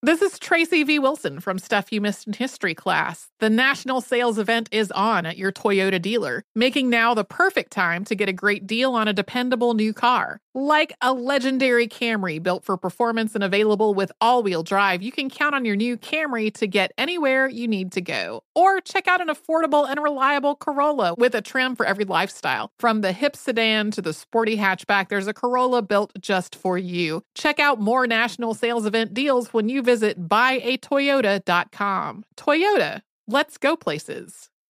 This is Tracy V. Wilson from Stuff You Missed in History class. The national sales event is on at your Toyota dealer, making now the perfect time to get a great deal on a dependable new car. Like a legendary Camry built for performance and available with all wheel drive, you can count on your new Camry to get anywhere you need to go. Or check out an affordable and reliable Corolla with a trim for every lifestyle. From the hip sedan to the sporty hatchback, there's a Corolla built just for you. Check out more national sales event deals when you visit buyatoyota.com. Toyota, let's go places.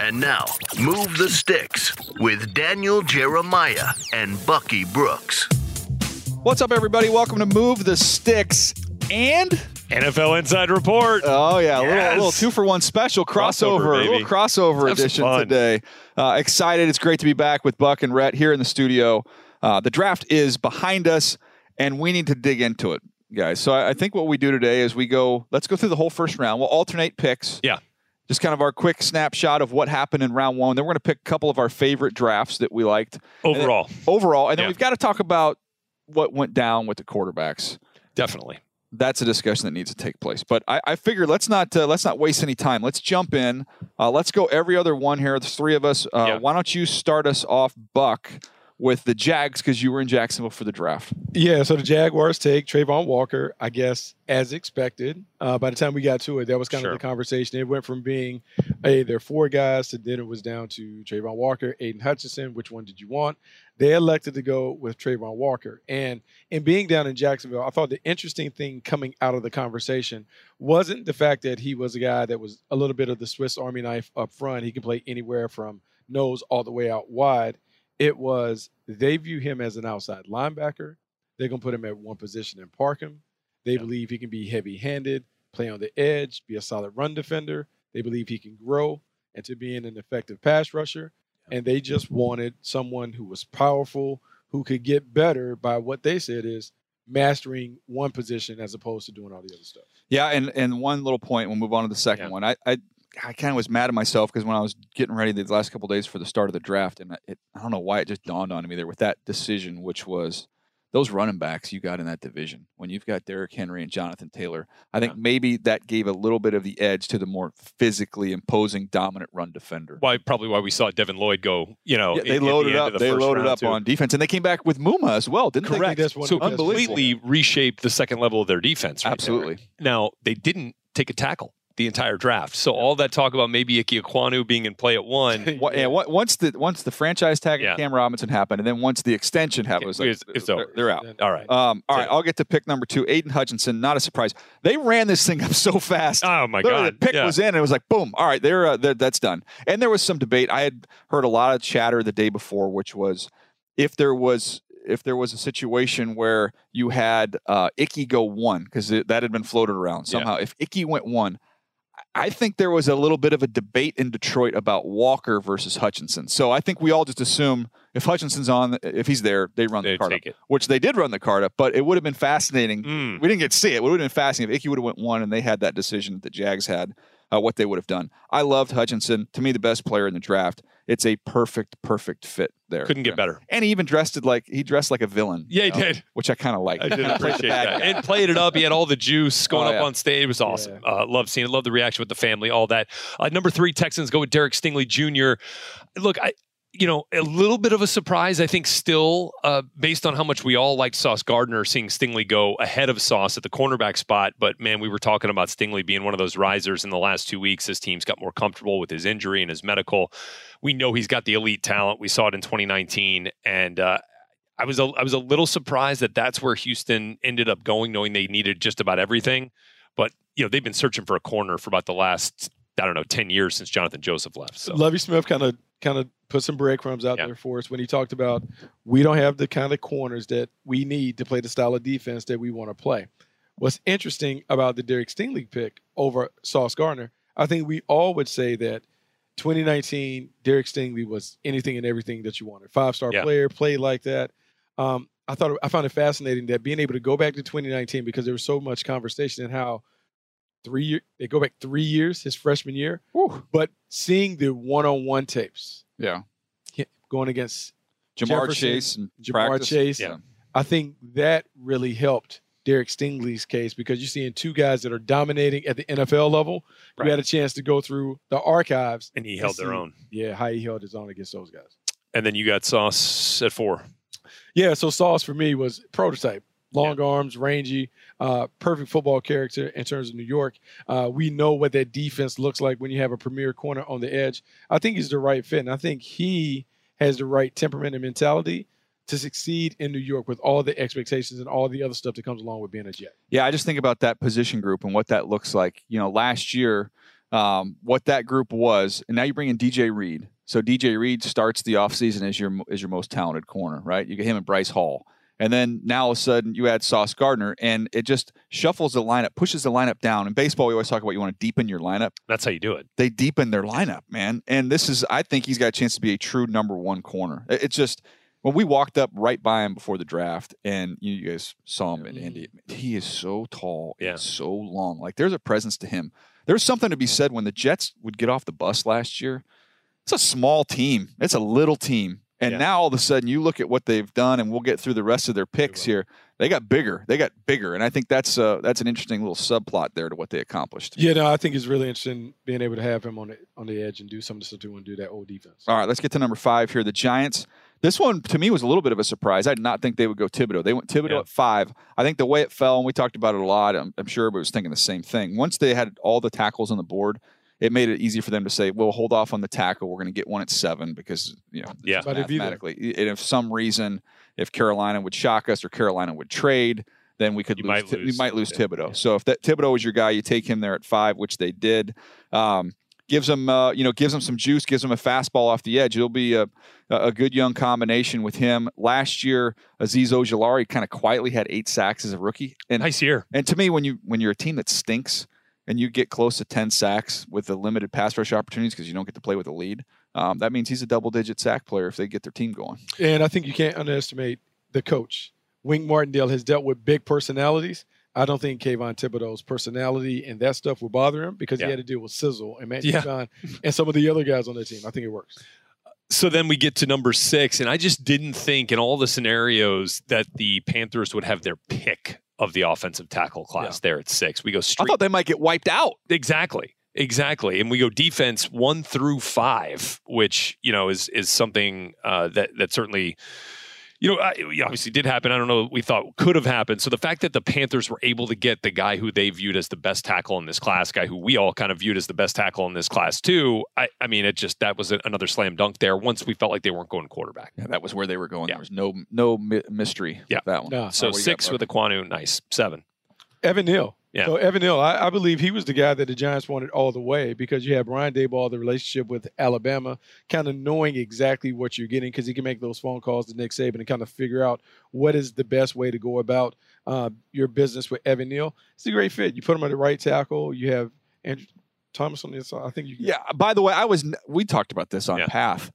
And now, Move the Sticks with Daniel Jeremiah and Bucky Brooks. What's up, everybody? Welcome to Move the Sticks and NFL Inside Report. Oh yeah, a, little, a little two for one special crossover, Crossover, a little crossover Let's have edition fun. today. Uh, excited! It's great to be back with Buck and Rhett here in the studio. Uh, the draft is behind us, and we need to dig into it, guys. So I, I think what we do today is we go. Let's go through the whole first round. We'll alternate picks. Yeah. Just kind of our quick snapshot of what happened in round one. Then we're going to pick a couple of our favorite drafts that we liked And then- Overall, overall, and then Yeah. we've got to talk about what went down with the quarterbacks definitely. that's a discussion that needs to take place. But I, I figure let's not uh, let's not waste any time. Let's jump in. Uh, let's go every other one here. There's three of us. Uh, Yeah. Why don't you start us off, Buck, with the Jags because you were in Jacksonville for the draft. Yeah, so the Jaguars take Travon Walker, I guess, as expected. Uh, by the time we got to it, that was kind Sure. of the conversation. It went from being, hey, there are four guys, to then it was down to Travon Walker, Aidan Hutchinson. Which one did you want? They elected to go with Travon Walker. And in being down in Jacksonville, I thought the interesting thing coming out of the conversation wasn't the fact that he was a guy that was a little bit of the Swiss Army knife up front. He can play anywhere from nose all the way out wide. It was they view him as an outside linebacker. They're going to put him at one position and park him. They Yeah. believe he can be heavy handed, play on the edge, be a solid run defender. They believe he can grow into being an effective pass rusher. And they just wanted someone who was powerful, who could get better by what they said is mastering one position as opposed to doing all the other stuff. Yeah, and and one little point. We'll move on to the second Yeah. one. I I, I kind of was mad at myself because when I was getting ready the last couple days for the start of the draft, and it, I don't know why it just dawned on me there with that decision, which was those running backs you got in that division. When you've got Derrick Henry and Jonathan Taylor, I think Yeah. maybe that gave a little bit of the edge to the more physically imposing, dominant run defender. Why probably why we saw Devin Lloyd go. You know, Yeah, they in- at the loaded end up. of the They first loaded up too. on defense, and they came back with Muma as well, didn't Correct. they? That's one So the completely reshaped the second level of their defense. right there. Absolutely. Now they didn't take a tackle. The entire draft. So all that talk about maybe Ike Ekwonu being in play at one. What, yeah, what, once the once the franchise tag Yeah. of Cam Robinson happened, and then once the extension happened, it was like, It's- they're, they're out. all right. Um, all right, it. I'll get to pick number two. Aidan Hutchinson, not a surprise. They ran this thing up so fast. Oh my Literally, God. The pick Yeah. was in, and it was like boom. All right, they're, uh, they're that's done. And there was some debate. I had heard a lot of chatter the day before, which was if there was if there was a situation where you had uh, Icky go one because that had been floated around Yeah. somehow. If Icky went one, I think there was a little bit of a debate in Detroit about Walker versus Hutchinson. So I think we all just assume if Hutchinson's on, if he's there, they run They the card take up, it. which they did run the card up. But it would have been fascinating. Mm. We didn't get to see it. It would have been fascinating if Icky would have went one and they had that decision that the Jags had, uh, what they would have done. I loved Hutchinson. To me, the best player in the draft. It's a perfect, perfect fit there. Couldn't get Yeah. better. And he even dressed it like he dressed like a villain. Yeah, he know, did. which I kind of like. I did Played appreciate that. guy. And played it up. He had all the juice going Oh, up on stage. It was awesome. Uh, love seeing it. Love the reaction with the family, all that. Uh, number three, Texans go with Derek Stingley Jr. Look, I, you know, a little bit of a surprise, I think, still, uh, based on how much we all liked Sauce Gardner, seeing Stingley go ahead of Sauce at the cornerback spot. But man, we were talking about Stingley being one of those risers in the last two weeks as teams got more comfortable with his injury and his medical. We know he's got the elite talent. We saw it in 2019. And, uh, I was a, I was a little surprised that that's where Houston ended up going, knowing they needed just about everything. But you know they've been searching for a corner for about the last I don't know ten years since Jonathan Joseph left. So Lovie Smith kind of kind of put some breadcrumbs out Yeah. there for us when he talked about we don't have the kind of corners that we need to play the style of defense that we want to play. What's interesting about the Derek Stingley pick over Sauce Gardner, I think we all would say that 2019 Derek Stingley was anything and everything that you wanted. Five star Yeah. player, played like that. Um, I thought I found it fascinating that being able to go back to 2019 because there was so much conversation and how three year they go back three years his freshman year, Whew. but seeing the one on one tapes Yeah. going against Ja'Marr Jefferson, Chase and Ja'Marr practice. Chase, Yeah. I think that really helped Derek Stingley's case because you're seeing two guys that are dominating at the NFL level. Right. You had a chance to go through the archives. and he and held their see, own. Yeah, how he held his own against those guys. And then you got Sauce at four. Yeah, so Sauce for me was prototype. Long arms, rangy, uh, perfect football character in terms of New York. Uh, we know what that defense looks like when you have a premier corner on the edge. I think he's the right fit, and I think he has the right temperament and mentality to succeed in New York with all the expectations and all the other stuff that comes along with being a Jet. Yeah, I just think about that position group and what that looks like. You know, last year, um, what that group was, and now you bring in DJ Reed. So DJ Reed starts the offseason as your as your most talented corner, right? You get him and Bryce Hall. And then now all of a sudden you add Sauce Gardner, and it just shuffles the lineup, pushes the lineup down. In baseball, we always talk about you want to deepen your lineup. That's how you do it. They deepen their lineup, man. And this is, I think he's got a chance to be a true number one corner. It's just when we walked up right by him before the draft, and you, guys saw him, and Andy, he is so tall, Yeah. and so long. Like there's a presence to him. There's something to be said when the Jets would get off the bus last year. It's a small team. It's a little team. And Yeah. now all of a sudden you look at what they've done, and we'll get through the rest of their picks here. They got bigger. They got bigger, and I think that's uh, that's an interesting little subplot there to what they accomplished. Yeah, no, I think it's really interesting being able to have him on the on the edge and do some of the stuff and do that old defense. All right, let's get to number five here. The Giants. This one to me was a little bit of a surprise. I did not think they would go Thibodeaux. They went Thibodeaux Yeah. at five. I think the way it fell, and we talked about it a lot. I'm, I'm sure everybody was thinking the same thing. Once they had all the tackles on the board, it made it easy for them to say, "Well, hold off on the tackle. We're going to get one at seven because you know, Yeah. just But it'd be there. mathematically, and if some reason, if Carolina would shock us or Carolina would trade." Then we could You lose. might Thi- we lose. might lose Yeah. Thibodeaux. So if that Thibodeaux was your guy, you take him there at five, which they did. Um, gives them, uh, you know, gives them some juice, gives them a fastball off the edge. It'll be a, a good young combination with him. Last year, Azeez Ojulari kind of quietly had eight sacks as a rookie, and Nice year. and to me, when you when you're a team that stinks and you get close to ten sacks with the limited pass rush opportunities because you don't get to play with a lead, um, that means he's a double digit sack player if they get their team going. And I think you can't underestimate the coach. Wink Martindale has dealt with big personalities. I don't think Kayvon Thibodeaux's personality and that stuff will bother him because Yeah. he had to deal with Sizzle and Matt Yeah. John and some of the other guys on their team. I think it works. So then we get to number six, and I just didn't think in all the scenarios that the Panthers would have their pick of the offensive tackle class there at six. We go I thought they might get wiped out. Exactly. Exactly. And we go defense one through five, which, you know, is is something uh, that that certainly you know, I, obviously did happen. I don't know what we thought could have happened. So the fact that the Panthers were able to get the guy who they viewed as the best tackle in this class, guy who we all kind of viewed as the best tackle in this class too, I, I mean, it just that was another slam dunk there. Once we felt like they weren't going quarterback. Yeah, that was where they were going. Yeah. There was no no mystery. Yeah. with that one. No. So what do you got, six with Buck? Ekwonu, nice seven. Evan Neal. Yeah. So Evan Neal, I, I believe he was the guy that the Giants wanted all the way because you have Brian Daboll, the relationship with Alabama, kind of knowing exactly what you're getting because he can make those phone calls to Nick Saban and kind of figure out what is the best way to go about uh, your business with Evan Neal. It's a great fit. You put him at the right tackle. You have Andrew Thomas on the inside. I think you. Yeah. By the way, I was. We talked about this on Yeah. Path.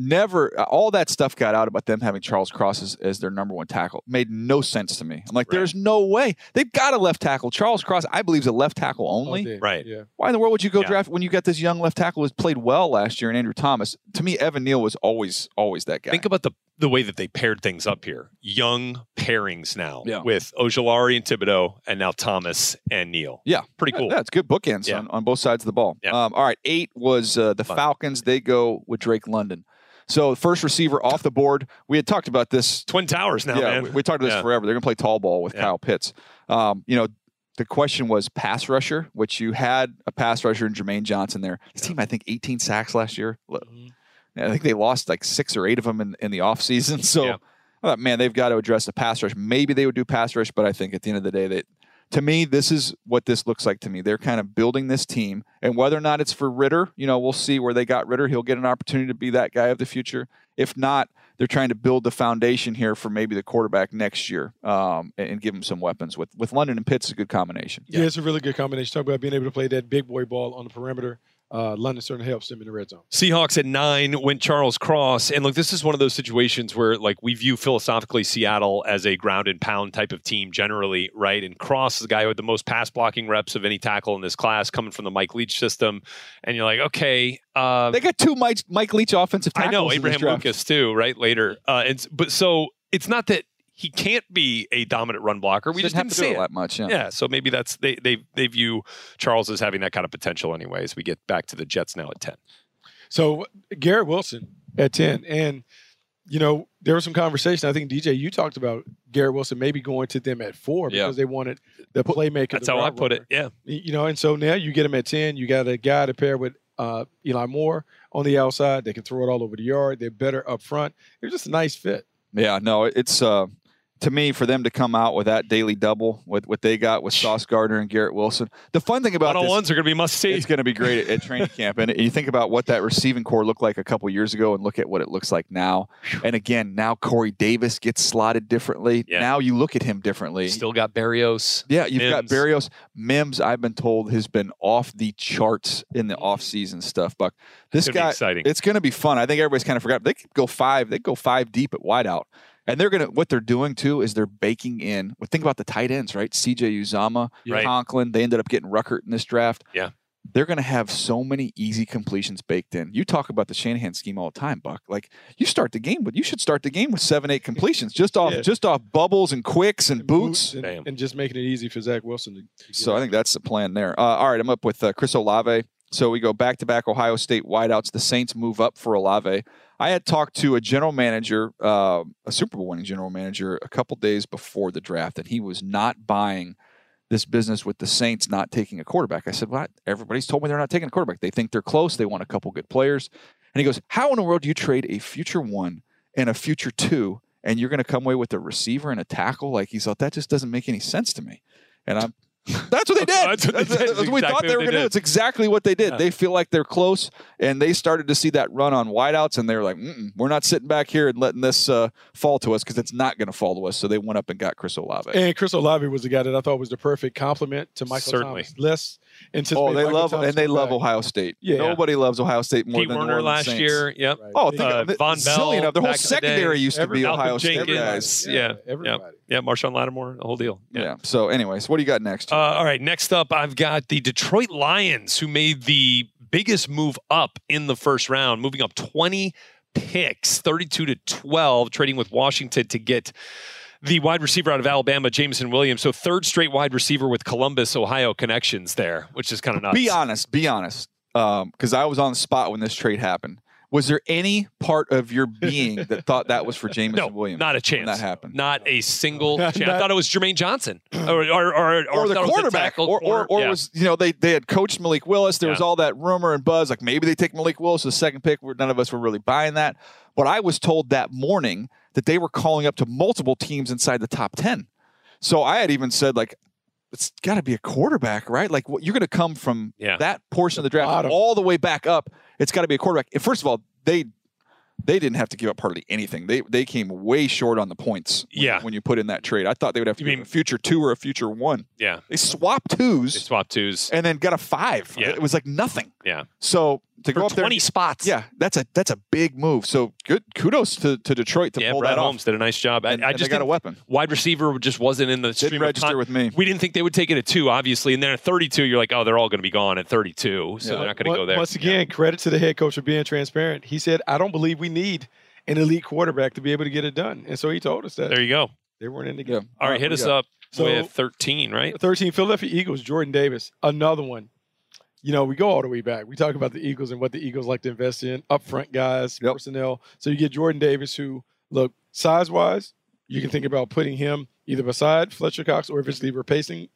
Never. All that stuff got out about them having Charles Cross as, as their number one tackle. Made no sense to me. I'm like, Right. there's no way they've got a left tackle. Charles Cross, I believe, is a left tackle only. day. Right. Yeah. Why in the world would you go Yeah. draft when you got this young left tackle who's played well last year and Andrew Thomas? To me, Evan Neal was always always that guy. Think about the the way that they paired things up here. Young pairings now Yeah. with Ojulari and Thibodeaux, and now Thomas and Neal. Yeah. pretty cool. Yeah, it's good bookends Yeah. on, on both sides of the ball. Yeah. Um, all right, eight was uh, the Fun. Falcons. They go with Drake London. So first receiver off the board. We had talked about this. Twin Towers now, yeah, man. we, we talked about this Yeah. forever. They're going to play tall ball with Yeah. Kyle Pitts. Um, you know, the question was pass rusher, which you had a pass rusher in Jermaine Johnson there. His team, I think, 18 sacks last year. Mm-hmm. I think they lost like six or eight of them in, in the offseason. So. I thought, man, they've got to address the pass rush. Maybe they would do pass rush, but I think at the end of the day, that to me, this is what this looks like to me. They're kind of building this team, and whether or not it's for Ridder, you know, we'll see where they got Ridder. He'll get an opportunity to be that guy of the future. If not, they're trying to build the foundation here for maybe the quarterback next year, um, and, give him some weapons. With with London and Pitts, a good combination. Yeah. it's a really good combination. Talk about being able to play that big boy ball on the perimeter. Uh, London certainly helps them in the red zone. Seahawks at nine went Charles Cross. And look, this is one of those situations where like we view philosophically Seattle as a ground and pound type of team generally, right? And Cross is the guy with the most pass blocking reps of any tackle in this class coming from the Mike Leach system. And you're like, okay, uh, They got two Mike, Mike Leach offensive tackles. I tackles. know in this Abraham draft. Lucas too, right? Later, uh, and but so it's not that he can't be a dominant run blocker. We Didn't just have didn't to do see it it. that much. Yeah. Yeah, so maybe that's they they they view Charles as having that kind of potential. Anyways, we get back to the Jets now at ten. So Garrett Wilson at 10. And, you know, there was some conversation. I think, DJ, you talked about Garrett Wilson maybe going to them at four Yeah. because they wanted the playmaker. That's the how I route put it. Yeah, You know, and so now you get him at 10. You got a guy to pair with uh, Eli Moore on the outside. They can throw it all over the yard. They're better up front. It's just a nice fit. Yeah, no, it's uh to me for them to come out with that daily double with what they got with Sauce Gardner and Garrett Wilson. The fun thing about one on this, ones are going to be must see. it's going to be great at, at training camp, and you think about what that receiving corps looked like a couple years ago, and look at what it looks like now. And again, now Corey Davis gets slotted differently. Yeah. Now you look at him differently. Still got Berrios. Yeah, you've got Berrios. Mims, I've been told, has been off the charts in the offseason stuff. Buck, this It's gonna be guy, exciting. it's going to be fun. I think everybody's kind of forgot. They could go five. They could go five deep at wideout, and they're going to. What they're doing too is they're baking in. Well, think about the tight ends, right? C.J. Uzomah, Right. Conklin. They ended up getting Ruckert in this draft. Yeah. They're going to have so many easy completions baked in. You talk about the Shanahan scheme all the time, Buck. Like you start the game with, you should start the game with seven, eight completions just off, Yeah. just off bubbles and quicks and boots. and, and just making it easy for Zach Wilson to, to So I think that's the plan there. Uh, all right, I'm up with uh, Chris Olave. So we go back to back Ohio State wideouts. The Saints move up for Olave. I had talked to a general manager, uh, a Super Bowl winning general manager, a couple days before the draft, and he was not buying this business with the Saints not taking a quarterback. I said, "Well, Everybody's told me they're not taking a quarterback. They think they're close. They want a couple good players." And he goes, "How in the world do you trade a future one and a future two, and you're going to come away with a receiver and a tackle?" Like he thought that just doesn't make any sense to me. And I'm that's what they did. That's what they did. That's what we Exactly thought they were going to do. It's exactly what they did. Yeah. They feel like they're close, and they started to see that run on wideouts, and they were like, Mm-mm, "We're not sitting back here and letting this uh, fall to us because it's not going to fall to us." So they went up and got Chris Olave. And Chris Olave was the guy that I thought was the perfect complement to Michael Certainly. Thomas. Less anticipated. oh, they Michael love Thomas and they love back. Ohio State. Yeah. nobody loves Ohio State more Pete than the Werner last Saints. year. Yep. Right. Oh, think Uh, of it. Von Zillion Bell of the whole back in the secondary used to be Ohio Malcolm State guys. Yeah. Yeah. everybody. Yeah, Marshon Lattimore, the whole deal. Yeah. So, anyways, what do you got next? Uh, all right. Next up, I've got the Detroit Lions, who made the biggest move up in the first round, moving up 20 picks, 32 to 12, trading with Washington to get the wide receiver out of Alabama, Jameson Williams. So third straight wide receiver with Columbus, Ohio connections there, which is kind of nuts. Be honest. Be honest. Because I was on the spot when this trade happened. Was there any part of your being that thought that was for Jameson No, Williams? not a when chance. that happened. Not a single Not- chance. I thought it was Jermaine Johnson, or or, or, or, or the I thought it was a quarterback, tackle or, or, or Yeah. was you know they they had coached Malik Willis. There was all that rumor and buzz, like maybe they take Malik Willis the second pick. Where none of us were really buying that. But I was told that morning that they were calling up to multiple teams inside the top ten. So I had even said like. It's got to be a quarterback, right? Like what, you're going to come from Yeah. that portion of the draft Bottom. all the way back up. It's got to be a quarterback. And first of all, they they didn't have to give up hardly anything. They they came way short on the points. When, Yeah. when you put in that trade, I thought they would have to You give mean- a future two or a future one. yeah, They swapped twos they swapped twos. and then got a five. Yeah. It was like nothing. Yeah, So to for go up there, twenty spots. yeah, that's a that's a big move. So good kudos to, to Detroit to yeah. pull Brad that Holmes off. did a nice job. I, And, I and just they got a weapon. wide receiver just wasn't in the Didn't stream of register con- with me. We didn't think they would take it at two, obviously, and then at 32, you're like, oh, they're all going to be gone at 32, so Yeah. they're not going to go there. Once again, credit to the head coach for being transparent. He said, "I don't believe we need an elite quarterback to be able to get it done," and so he told us that there you go. they weren't in the Yeah. game. All right, hit us got- up So- with 13, right? 13 Philadelphia Eagles, Jordan Davis, another one. You know, we go all the way back. We talk about the Eagles and what the Eagles like to invest in, upfront guys, Yep. personnel. So you get Jordan Davis, who look size wise, you can think about putting him either beside Fletcher Cox or if it's mm-hmm. the replacing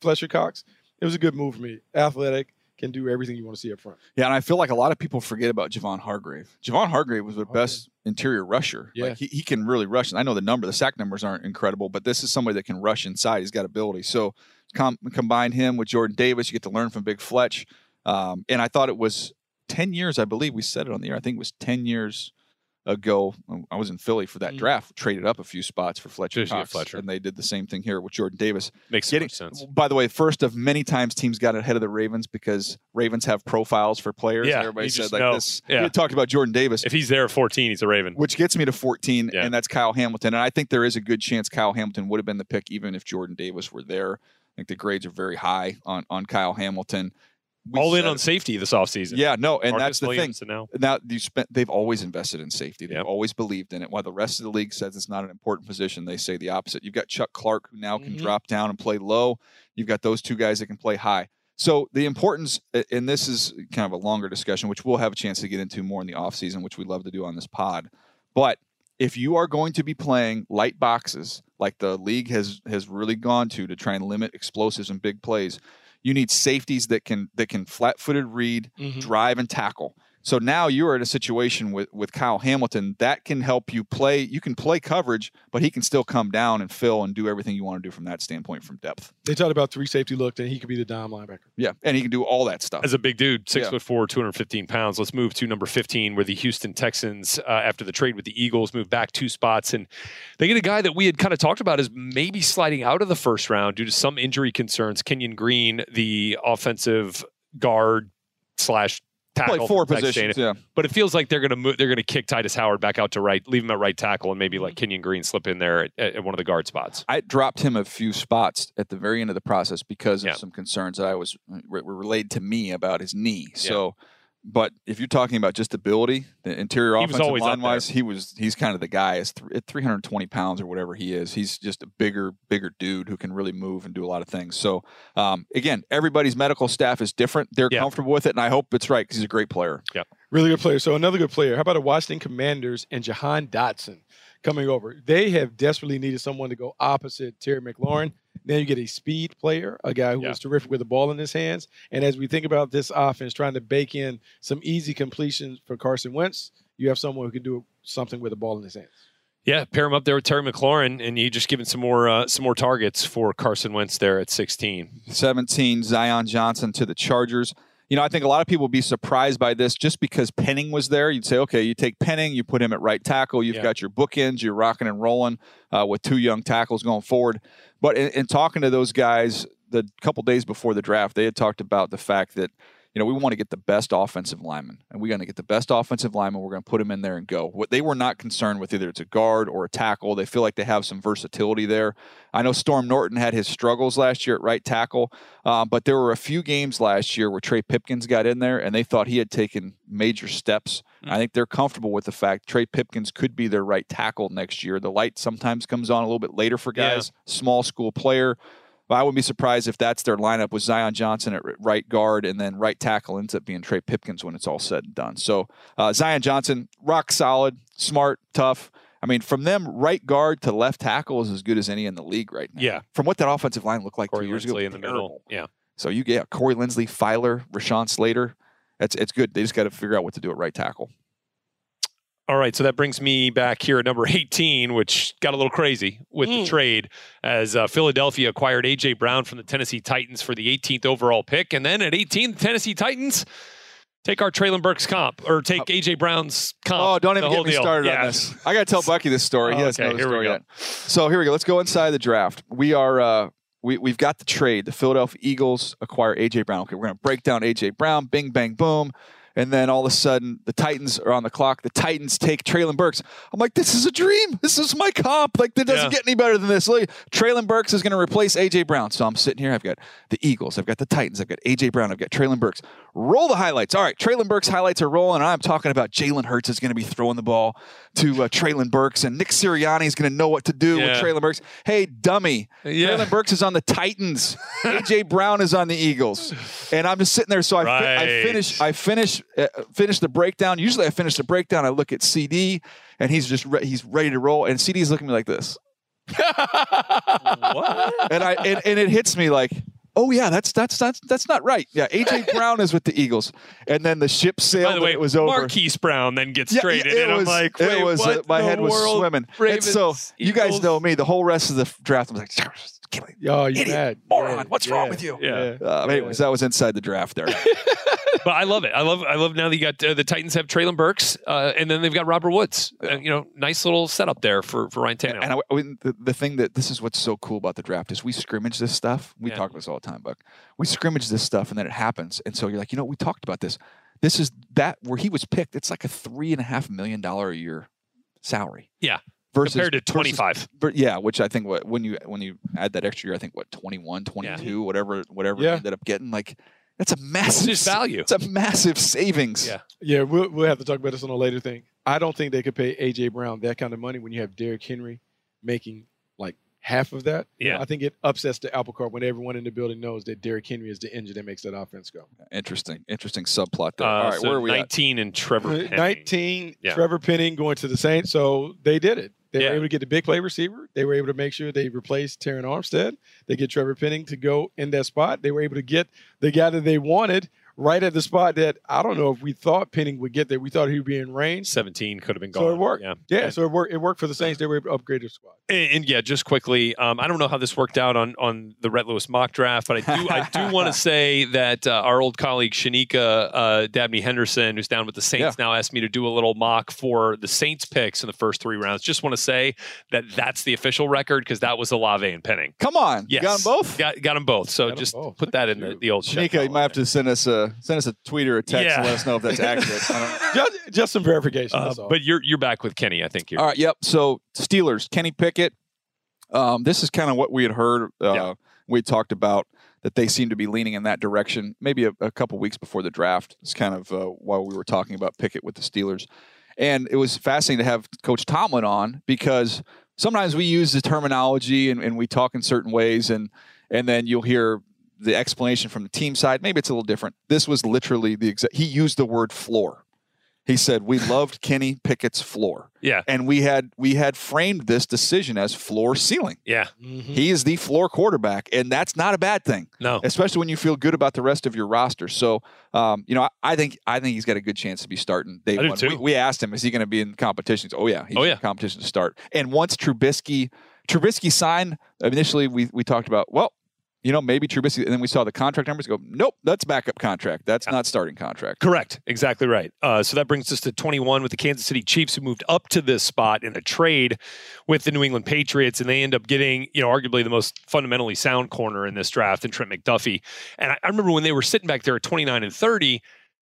Fletcher Cox. It was a good move for me. Athletic, can do everything you want to see up front. Yeah, and I feel like a lot of people forget about Javon Hargrave. Javon Hargrave was the Hargrave. best interior rusher. Yeah. Like he, he can really rush. And I know the number, the sack numbers aren't incredible, but this is somebody that can rush inside. He's got ability. So com- combine him with Jordan Davis, you get to learn from Big Fletch. Um, and I thought it was 10 years, I believe we said it on the air. I think it was 10 years ago. I was in Philly for that Mm. draft, traded up a few spots for Fletcher Just to get Cox. Fletcher. And they did the same thing here with Jordan Davis Makes so getting much sense. By the way, first of many times teams got ahead of the Ravens because Ravens have profiles for players. Yeah, everybody said like know. this. Yeah. We talked about Jordan Davis, If he's there at 14, he's a Raven. which gets me to 14, Yeah. and that's Kyle Hamilton. And I think there is a good chance Kyle Hamilton would have been the pick even if Jordan Davis were there. I think the grades are very high on on Kyle Hamilton. We All in said- on safety this offseason. Yeah, no, and Marcus that's the Williams, thing. and now Now you spent. They've always invested in safety. They've Yep. always believed in it. While the rest of the league says it's not an important position, they say the opposite. You've got Chuck Clark who now can Mm-hmm. Mhm. drop down and play low. You've got those two guys that can play high. So the importance, and this is kind of a longer discussion, which we'll have a chance to get into more in the offseason, which we love to do on this pod. But if you are going to be playing light boxes like the league has has really gone to to try and limit explosives and big plays, you need safeties that can that can flat-footed read, Mhm. drive and tackle. So now you're in a situation with with Kyle Hamilton that can help you play. You can play coverage, but he can still come down and fill and do everything you want to do from that standpoint from depth. They talked about three safety look, and he could be the dime linebacker. Yeah, and he can do all that stuff. as a big dude, six Yeah. foot four, 215 pounds. Let's move to number 15, where the Houston Texans, uh, after the trade with the Eagles, move back two spots. And they get a guy that we had kind of talked about as maybe sliding out of the first round due to some injury concerns. Kenyon Green, the offensive guard slash tackle. Play four positions. Yeah, But it feels like they're going to move. They're going to kick Tytus Howard back out to right, leave him at right tackle, and maybe let mm-hmm. Kenyon Green slip in there at, at one of the guard spots. I dropped him a few spots at the very end of the process because Yeah. of some concerns that I was were were relayed to me about his knee. So, but if you're talking about just ability, the interior He offensive always line wise, he was he's kind of the guy. Is th- at 320 pounds or whatever he is, he's just a bigger bigger dude who can really move and do a lot of things. So, um, again, everybody's medical staff is different. They're Yeah. comfortable with it, and I hope it's right because he's a great player. Yeah, really good player. So another good player. How about the Washington Commanders and Jahan Dotson coming over? They have desperately needed someone to go opposite Terry McLaurin. Then you get a speed player, a guy who Yeah. was terrific with the ball in his hands. And as we think about this offense, trying to bake in some easy completions for Carson Wentz, you have someone who can do something with the ball in his hands. Yeah, pair him up there with Terry McLaurin, and you just given some more uh, some more targets for Carson Wentz there at 16. 17, Zion Johnson to the Chargers. You know, I think a lot of people would be surprised by this just because Penning was there. You'd say, okay, you take Penning, you put him at right tackle. You've Yeah. got your bookends, you're rocking and rolling uh, with two young tackles going forward. But in, in talking to those guys the couple days before the draft, they had talked about the fact that, you know, we want to get the best offensive lineman, and we're going to get the best offensive lineman. We're going to put him in there and go. What they were not concerned with either it's a guard or a tackle. They feel like they have some versatility there. I know Storm Norton had his struggles last year at right tackle, uh, but there were a few games last year where Trey Pipkins got in there and they thought he had taken major steps. Mm. I think they're comfortable with the fact Trey Pipkins could be their right tackle next year. The light sometimes comes on a little bit later for Yeah. guys, small school player. But I wouldn't be surprised if that's their lineup with Zion Johnson at right guard and then right tackle ends up being Trey Pipkins when it's all said and done. So uh, Zion Johnson, rock solid, smart, tough. I mean, from them right guard to left tackle is as good as any in the league right now. Yeah. From what that offensive line looked like Corey two years Linsley ago, in the middle. Yeah. So you get Corey Linsley, Feiler, Rashawn Slater. That's it's good. They just got to figure out what to do at right tackle. All right, so that brings me back here at number 18, which got a little crazy with the trade as uh, Philadelphia acquired A.J. Brown from the Tennessee Titans for the 18th overall pick. And then at 18, the Tennessee Titans take our Treylon Burks comp or take A.J. Brown's comp. Oh, don't even get me deal. started Yeah. on this. I got to tell Bucky this story. He Oh, doesn't okay, know the here we story go. yet. So here we go. Let's go inside the draft. We are uh, we we've got the trade. The Philadelphia Eagles acquire AJ Brown. Okay, we're gonna break down AJ Brown. Bing bang boom. And then all of a sudden, the Titans are on the clock. The Titans take Treylon Burks. I'm like, this is a dream. This is my comp. Like, it doesn't Yeah. get any better than this. Look, Treylon Burks is going to replace AJ Brown. So I'm sitting here. I've got the Eagles. I've got the Titans. I've got AJ Brown. I've got Treylon Burks. Roll the highlights. All right, Treylon Burks highlights are rolling. And I'm talking about Jalen Hurts is going to be throwing the ball to uh, Treylon Burks, and Nick Sirianni is going to know what to do with Yeah. Treylon Burks. Hey, dummy. Yeah. Treylon Burks is on the Titans. AJ Brown is on the Eagles, and I'm just sitting there. So I, fi- I finish. I finish. Uh, finish the breakdown. Usually, I finish the breakdown. I look at CD, and he's just re- he's ready to roll. And CD's looking at me like this, what? and I and, and it hits me like. Oh yeah, that's that's that's that's not right. Yeah, AJ Brown is with the Eagles, and then the ship sailed. By the way, and it was over. Marquise Brown then gets Yeah, traded, it and I'm was- like, it wait, was, uh, my head was swimming. Ravens, and so you guys know me. The whole rest of the draft, I was like, "Kill me, Oh, you Idiot, mad? moron, Yeah, what's wrong with you?" Yeah. Uh, anyways, that was inside the draft there. but I love it. I love. I love now that you got uh, the Titans have Treylon Burks, uh, and then they've got Robert Woods. Uh, you know, nice little setup there for for Ryan Tannehill. and I, I- the, the thing that this is what's so cool about the draft is we scrimmage this stuff. We Yeah. talk about this all the time, Buck. We scrimmage this stuff, and then it happens. And so you're like, you know, we talked about this. This is that where he was picked. It's like a three and a half million dollar a year salary. Yeah. Versus Compared to 25. but yeah, which I think what when you when you add that extra year, I think what 21, 22, whatever whatever Yeah. you ended up getting, like that's a massive just value. It's a massive savings. Yeah. Yeah, we'll, we'll have to talk about this on a later thing. I don't think they could pay AJ Brown that kind of money when you have Derrick Henry making like half of that. Yeah. I think it upsets the apple cart when everyone in the building knows that Derrick Henry is the engine that makes that offense go. Interesting, interesting subplot there. Uh, All right, so where are we at? 19 and Trevor. Penning. 19, Yeah. Trevor Penning going to the Saints. So they did it. They Yeah. were able to get the big play receiver. They were able to make sure they replaced Terron Armstead. They get Trevor Penning to go in that spot. They were able to get the guy that they wanted right at the spot that I don't know if we thought Penning would get there. We thought he would be in range. 17 could have been gone. So it worked. Yeah. Yeah, so it worked. It worked for the Saints. They were able to upgrade their squad. And, and yeah, just quickly, um, I don't know how this worked out on on the Rhett Lewis mock draft, but I do I do want to say that uh, our old colleague Shanika uh, Dabney Henderson, who's down with the Saints now, asked me to do a little mock for the Saints picks in the first three rounds. Just want to say that that's the official record because that was Olave and Penning. Come on, Yes, you got them both. Got, got them both. So Got 'em just both. put that in the, the old Shanika, you might have to send us a send us a tweet or a text and let us know if that's accurate. Just, just some verification. Uh, That's all. but you're you're back with Kenny, I think. You're, All right, yep. So Steelers, Kenny Pickett. Um, this is kind of what we had heard. Uh, Yeah. We talked about that they seem to be leaning in that direction. Maybe a, a couple weeks before the draft. It's kind of uh, while we were talking about Pickett with the Steelers, and it was fascinating to have Coach Tomlin on because sometimes we use the terminology and, and we talk in certain ways, and and then you'll hear the explanation from the team side. Maybe it's a little different. This was literally the exact. He used the word floor. He said we loved Kenny Pickett's floor yeah, and we had we had framed this decision as floor ceiling. yeah. Mhm. He is the floor quarterback, and that's not a bad thing, No, especially when you feel good about the rest of your roster. So, um, you know, I, I think I think he's got a good chance to be starting day I do one. too. We, we asked him, is he going to be in competitions? Oh yeah, he's Oh, yeah. in competition to start. And once Trubisky Trubisky signed, initially we we talked about well. You know, maybe Trubisky, and then we saw the contract numbers go. Nope, that's backup contract. That's not starting contract. Correct. Exactly right. Uh, so that brings us to 21 with the Kansas City Chiefs, who moved up to this spot in a trade with the New England Patriots, and they end up getting, you know, arguably the most fundamentally sound corner in this draft in Trent McDuffie. And I, I remember when they were sitting back there at 29 and 30.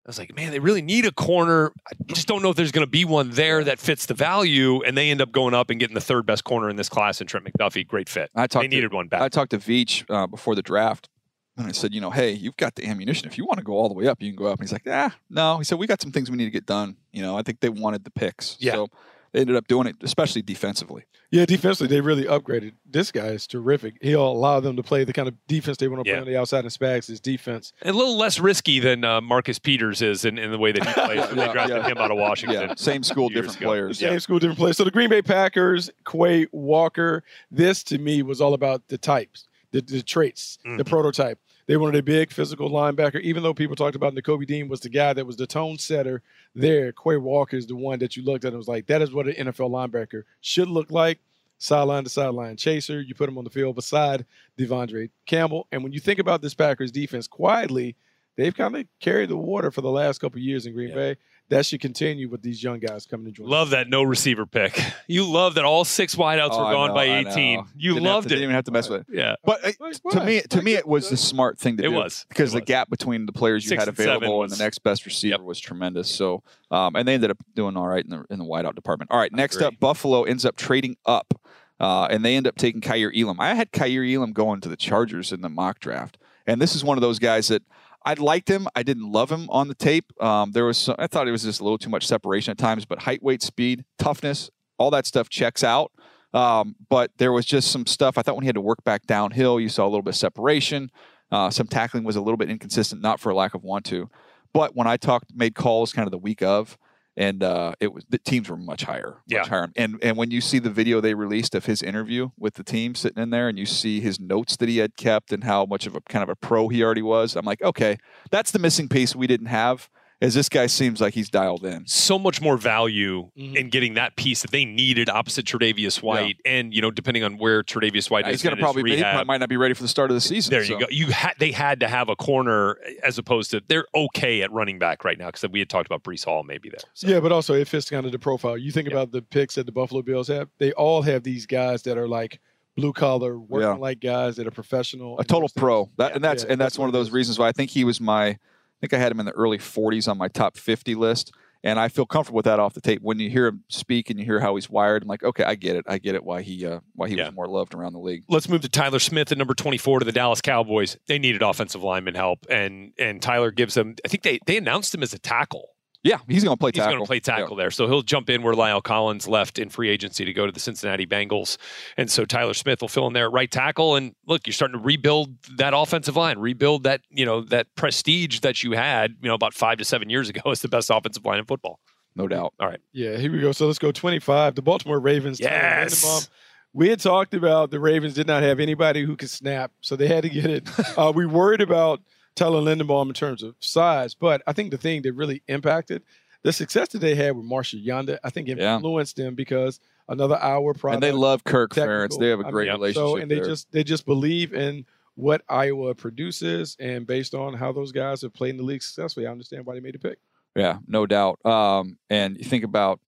I was like, man, they really need a corner. I just don't know if there's going to be one there that fits the value. And they end up going up and getting the third best corner in this class and Trent McDuffie. Great fit. I talked They to- needed one back. I talked to Veach uh, before the draft, and I said, you know, hey, you've got the ammunition. If you want to go all the way up, you can go up. And he's like, ah, no. He said, we got some things we need to get done. You know, I think they wanted the picks. Yeah. So they ended up doing it, especially defensively. Yeah, defensively, they really upgraded. This guy is terrific. He'll allow them to play the kind of defense they want to Yeah. play on the outside, and Spags is defense. A little less risky than uh, Marcus Peters is in, in the way that he plays when they drafted yeah. him out of Washington. Yeah, same school, different ago. players. Same school, different players. So the Green Bay Packers, Quay Walker. This to me was all about the types, the, the traits, the Mhm. prototype. They wanted a big physical linebacker. Even though people talked about Nakobe Dean was the guy that was the tone setter there, Quay Walker is the one that you looked at and was like, that is what an NFL linebacker should look like. Sideline to sideline chaser. You put him on the field beside De'Vondre Campbell. And when you think about this Packers defense quietly, they've kind of carried the water for the last couple of years in Green Yeah. Bay. That should continue with these young guys coming to join. Love that no receiver pick. You love that all six wideouts Oh, were I gone know, by 18. You Didn't have loved to- Didn't even have to mess with it. Yeah. But uh, Like, to me, to me, it- it was the smart thing to It do. was. because It the gap between the players you Six had available and was- the next best receiver Yep. was tremendous. So, um, and they ended up doing all right in the in the wideout department. All right, next up, Buffalo ends up trading up, uh, and they end up taking Kaiir Elam. I had Kaiir Elam going to the Chargers in the mock draft, and this is one of those guys that. I liked him. I didn't love him on the tape. Um, there was, some, I thought it was just a little too much separation at times. But height, weight, speed, toughness, all that stuff checks out. Um, but there was just some stuff. I thought when he had to work back downhill, you saw a little bit of separation. Uh, some tackling was a little bit inconsistent, not for a lack of want to. But when I talked, made calls kind of the week of, and uh, it was the teams were much higher, much Yeah. higher. And and when you see the video they released of his interview with the team sitting in there, and you see his notes that he had kept and how much of a kind of a pro he already was, I'm like, okay, that's the missing piece we didn't have. Is this guy seems like he's dialed in. so much more value Mhm. in getting that piece that they needed opposite Tre'Davious White, and you know, depending on where Tre'Davious White Yeah, is, he's going to his probably be, he rehab, might not be ready for the start of the season. There so. you go. You had they had to have a corner as opposed to they're okay at running back right now because we had talked about Breece Hall maybe there. So, Yeah, but also it fits kind of the profile. You think Yeah. about the picks that the Buffalo Bills have; they all have these guys that are like blue collar, working Yeah. like guys that are professional. a total pro. That Yeah. and that's Yeah, and that's, that's one of those reasons why I think he was my. I think I had him in the early 40s on my top 50 list, and I feel comfortable with that off the tape. When you hear him speak and you hear how he's wired, I'm like, okay, I get it. I get it. Why he uh, why he Yeah. was more loved around the league. Let's move to Tyler Smith at number 24 to the Dallas Cowboys. They needed offensive lineman help, and and Tyler gives them. I think they they announced him as a tackle. Yeah, he's going to play He's tackle. going to play Yeah. tackle there. So he'll jump in where La'el Collins left in free agency to go to the Cincinnati Bengals. And so Tyler Smith will fill in there at right tackle. And look, you're starting to rebuild that offensive line, rebuild that, you know, that prestige that you had, you know, about five to seven years ago as the best offensive line in football. No doubt. All right. Yeah, here we go. So let's go twenty-five. The Baltimore Ravens. Yes. We had talked about the Ravens did not have anybody who could snap, so they had to get it. uh, we worried about Tyler Linderbaum in terms of size, but I think the thing that really impacted the success that they had with Marshall Yanda, I think Yeah. influenced them because another hour product. And they love Kirk technical. Ferentz. They have a great mean, relationship. So, and they just they just believe in what Iowa produces, and based on how those guys have played in the league successfully, I understand why they made a pick. Yeah, no doubt. Um, and you think about,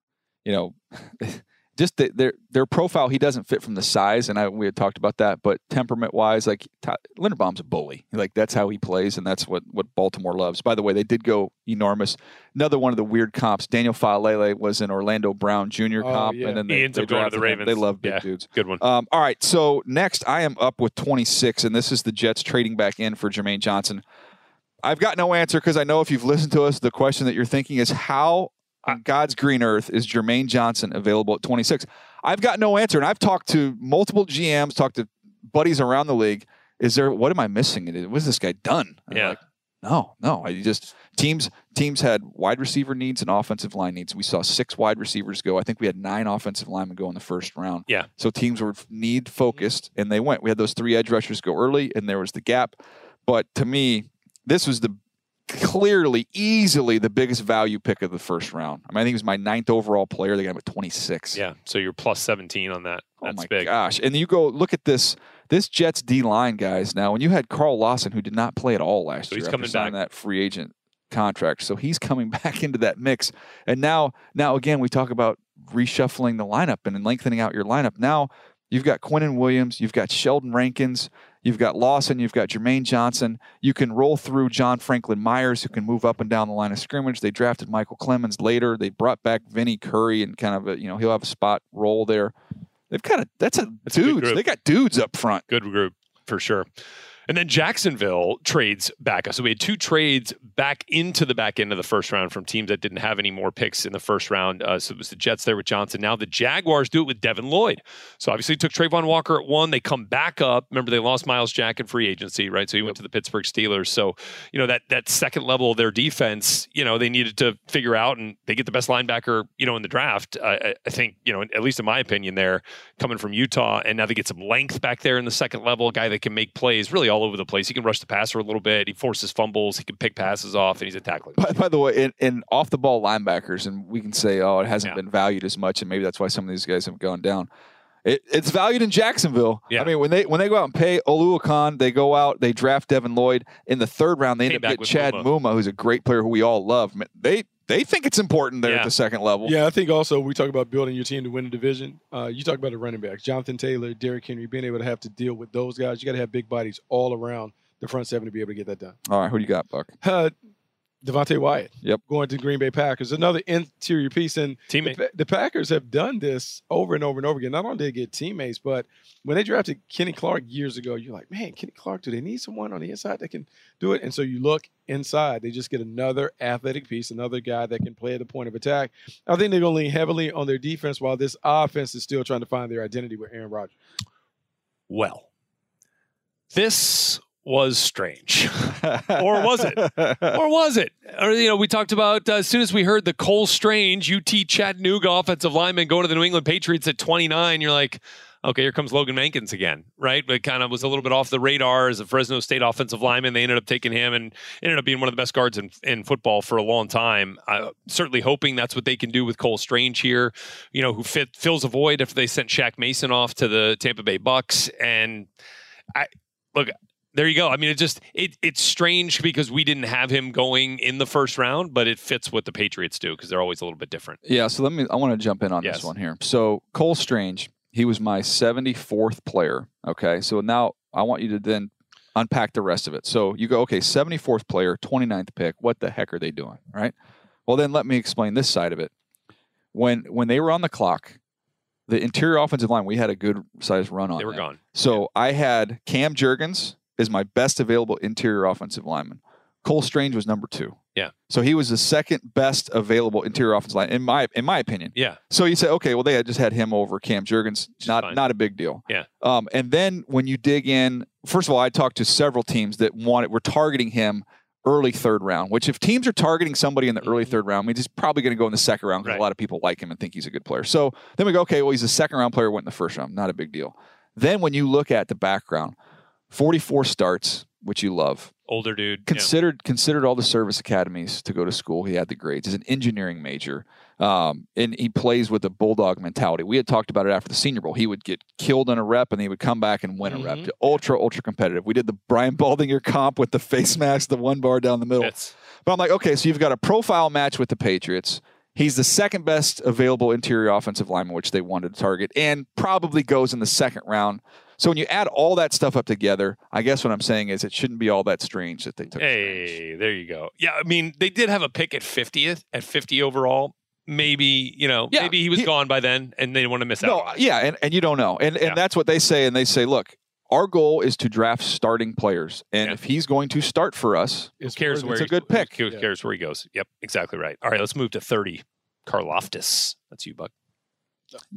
you know, just the, their their profile. He doesn't fit from the size, and I we had talked about that. But temperament wise, like Ty- Linderbaum's a bully. Like that's how he plays, and that's what what Baltimore loves. By the way, they did go enormous. Another one of the weird comps. Daniel Faalele was an Orlando Brown Jr. Oh, comp, yeah. and then He they, ends they up going to the drafted him. Ravens. They love big Yeah. dudes. Good one. Um, all right, so next I am up with 26, and this is the Jets trading back in for Jermaine Johnson. I've got no answer because I know if you've listened to us, the question that you're thinking is how on God's green earth is Jermaine Johnson available at 26? I've got no answer, and I've talked to multiple GMs, talked to buddies around the league. Is there what am I missing? What has this guy done? And Yeah. like, no, no. I just teams teams had wide receiver needs and offensive line needs. We saw six wide receivers go. I think we had nine offensive linemen go in the first round. Yeah. So teams were need focused, and they went. We had those three edge rushers go early, and there was the gap. But to me, this was the clearly, easily the biggest value pick of the first round. I mean, I think he was my ninth overall player. They got him at 26. yeah. So you're plus 17 on that. Oh That's my big. gosh! And you go look at this this Jets D line guys. Now, when you had Carl Lawson, who did not play at all last So year, he's coming back. that free agent contract, so he's coming back into that mix. And now, now again, we talk about reshuffling the lineup and lengthening out your lineup. Now you've got Quinnen Williams, you've got Sheldon Rankins, you've got Lawson, you've got Jermaine Johnson. You can roll through John Franklin Myers, who can move up and down the line of scrimmage. They drafted Michael Clemons later. They brought back Vinny Curry and kind of a, you know he'll have a spot role there. They've kind of that's a That's dudes. group. they got dudes up front. Good group for sure. And then Jacksonville trades back. Up. So we had two trades back into the back end of the first round from teams that didn't have any more picks in the first round. Uh, so it was the Jets there with Johnson. Now the Jaguars do it with Devin Lloyd. So obviously took Travon Walker at one. They come back up. Remember they lost Myles Jack in free agency, right? So he went to the Pittsburgh Steelers. So you know that that second level of their defense, you know they needed to figure out, and they get the best linebacker, you know, in the draft. I, I think you know, at least in my opinion, there coming from Utah, and now they get some length back there in the second level, a guy that can make plays really all over the place. He can rush the passer a little bit. He forces fumbles. He can pick passes off, and he's a tackler. By, by the way, in, in off the ball linebackers, and we can say, oh, it hasn't Yeah. been valued as much, and maybe that's why some of these guys have gone down. It, it's valued in Jacksonville. Yeah. I mean, when they when they go out and pay Oluokun, they go out, they draft Devin Lloyd in the third round. They Came end up getting with Chad Muma. Muma, who's a great player who we all love. They they think it's important there Yeah. at the second level. Yeah, I think also we talk about building your team to win a division. Uh, you talk about the running backs, Jonathan Taylor, Derrick Henry, being able to have to deal with those guys. You got to have big bodies all around the front seven to be able to get that done. All right, who do you got, Buck? Uh, Devonte Wyatt. Yep. Going to Green Bay Packers. Another interior piece. And the, Teammate. Pa- the Packers have done this over and over and over again. Not only did they get teammates, but when they drafted Kenny Clark years ago, you're like, man, Kenny Clark, do they need someone on the inside that can do it? And so you look inside, they just get another athletic piece, another guy that can play at the point of attack. I think they're going to lean heavily on their defense while this offense is still trying to find their identity with Aaron Rodgers. Well, this was strange. Or was it? or was it? Or you know, we talked about uh, as soon as we heard the Cole Strange UT Chattanooga offensive lineman going to the New England Patriots at 29. You're like, okay, here comes Logan Mankins again, right? But kind of was a little bit off the radar as a Fresno State offensive lineman. They ended up taking him and ended up being one of the best guards in, in football for a long time. Uh, certainly hoping that's what they can do with Cole Strange here, you know, who fit, fills a void after they sent Shaq Mason off to the Tampa Bay Bucks. And I look, there you go. I mean, it just it it's strange because we didn't have him going in the first round, but it fits what the Patriots do because they're always a little bit different. Yeah, so let me. I want to jump in on Yes. this one here. So Cole Strange, he was my 74th player. Okay, so now I want you to then unpack the rest of it. So you go, okay, 74th player, 29th pick. What the heck are they doing? Right. Well, then let me explain this side of it. When when they were on the clock, the interior offensive line, we had a good sized run on. They were them. gone. So I had Cam Jurgens is my best available interior offensive lineman. Cole Strange was number two. Yeah. So he was the second best available interior offensive line in my in my opinion. Yeah. So you say, okay, well they had just had him over Cam Jurgens. Not fine. not a big deal. Yeah. Um, and then when you dig in, first of all, I talked to several teams that wanted were targeting him early third round. Which if teams are targeting somebody in the early Mhm. third round, means he's probably going to go in the second round because Right. a lot of people like him and think he's a good player. So then we go, okay, well he's a second round player, went in the first round, not a big deal. Then when you look at the background, 44 starts, which you love, Older dude. yeah. considered considered all the service academies to go to school. He had the grades. He's an engineering major, um, and he plays with a bulldog mentality. We had talked about it after the Senior Bowl. He would get killed in a rep, and he would come back and win a rep. Mhm. Ultra ultra competitive. We did the Brian Baldinger comp with the face mask, the one bar down the middle. But I'm like, okay, so you've got a profile match with the Patriots. He's the second best available interior offensive lineman, which they wanted to target, and probably goes in the second round. So when you add all that stuff up together, I guess what I'm saying is it shouldn't be all that strange that they took. Strange. Hey, there you go. Yeah, I mean, they did have a pick at 50th, at 50 overall. Maybe, you know, Yeah, maybe he was he- gone by then and they didn't want to miss No, out. on it. yeah, and, and you don't know. And and Yeah. that's what they say. And they say, look, our goal is to draft starting players. And Yeah. if he's going to start for us, Who cares worth where it's a good pick. Who Yeah. cares where he goes? Yep, exactly right. All right, let's move to 30. Karlaftis. That's you, Buck.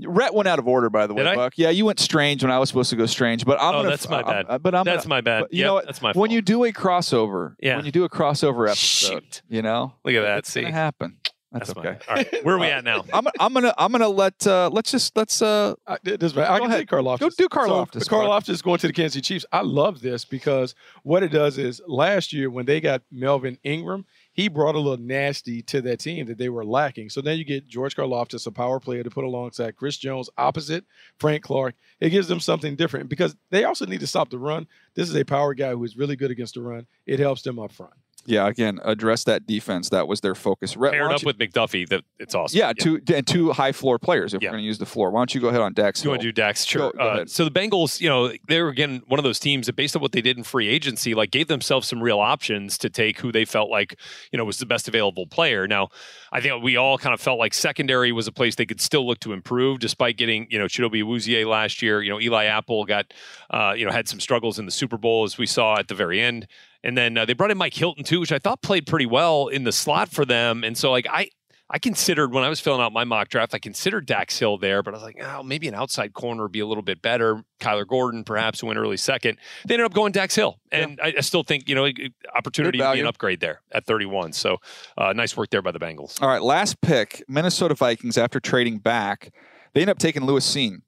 Rhett went out of order, by the way, Buck. Yeah, you went strange when I was supposed to go strange, but I'm Oh, gonna. that's my I'm- bad. but I'm That's gonna, my bad. but you Yep, know what? That's my when you do a crossover, Yeah. when you do a crossover episode, Shoot. you know, Look at that. it's See, gonna happen. That's, that's okay. my. All right, where are we at now? I'm, I'm gonna I'm gonna let uh, let's just let's uh I, this, I Go can ahead. take Karlaftis. Go do Karlaftis, So, Buck. Karlaftis going to the Kansas City Chiefs. I love this because what it does is last year when they got Melvin Ingram, he brought a little nasty to that team that they were lacking. So then you get George Karlaftis, a power player to put alongside Chris Jones, opposite Frank Clark. It gives them something different because they also need to stop the run. This is a power guy who is really good against the run. It helps them up front. Yeah, again, address that defense. That was their focus. Rhett, Paired up you- with McDuffie, that it's awesome. yeah, two and two high floor players. If Yeah. we're going to use the floor, why don't you go ahead on Dax? You want to do Dax? Sure. Go- go uh, so the Bengals, you know, they were again one of those teams that, based on what they did in free agency, like gave themselves some real options to take who they felt like, you know, was the best available player. Now, I think we all kind of felt like secondary was a place they could still look to improve, despite getting, you know, Chidobe Awuzie last year. You know, Eli Apple got, uh, you know, had some struggles in the Super Bowl as we saw at the very end. And then uh, they brought in Mike Hilton too, which I thought played pretty well in the slot for them. And so, like, I I considered when I was filling out my mock draft, I considered Dax Hill there, but I was like, oh, maybe an outside corner would be a little bit better. Kyler Gordon, perhaps, who went early second. They ended up going Dax Hill, and I, I still think you know it- it- opportunity to be an upgrade there at 31. So uh, nice work there by the Bengals. All right, last pick, Minnesota Vikings. After trading back, they end up taking Lewis Cine.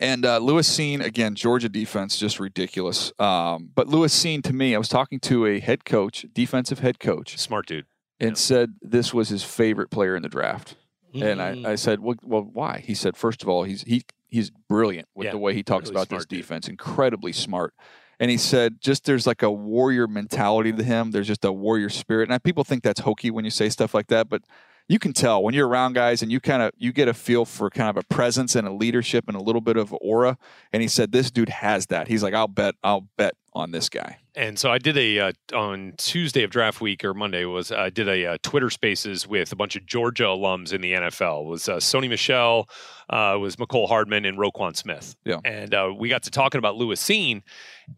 And uh, Lewis Cine, again, Georgia defense, just ridiculous. Um, but Lewis Cine, to me, I was talking to a head coach, defensive head coach, Smart dude. and said this was his favorite player in the draft. And Mm. I, I said, well, well, why? He said, first of all, he's he he's brilliant with Yeah, the way he talks really about this smart dude. defense, incredibly smart. And he said, just there's like a warrior mentality to him. There's just a warrior spirit. And people think that's hokey when you say stuff like that, but you can tell when you're around guys and you kind of you get a feel for kind of a presence and a leadership and a little bit of aura. And he said, this dude has that. He's like, I'll bet, I'll bet on this guy. And so I did a uh, on Tuesday of draft week or Monday was I did a uh, Twitter Spaces with a bunch of Georgia alums in the NFL. It was uh, Sony Michel, uh, was Mecole Hardman, and Roquan Smith. Yeah. And uh, we got to talking about Lewis Cine,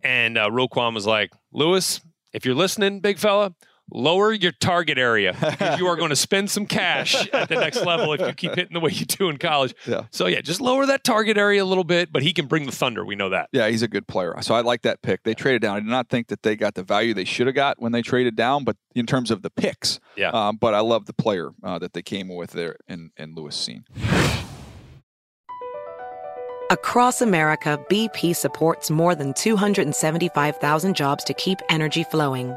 and uh, Roquan was like, "Lewis, if you're listening, big fella." Lower your target area because you are going to spend some cash at the next level if you keep hitting the way you do in college. Yeah. So yeah, just lower that target area a little bit, but he can bring the thunder. We know that. Yeah, he's a good player. So I like that pick. They traded down. I did not think that they got the value they should have got when they traded down, but in terms of the picks, Yeah. Um, but I love the player uh, that they came with there in, in Lewis Cine. Across America, BP supports more than 275,000 jobs to keep energy flowing.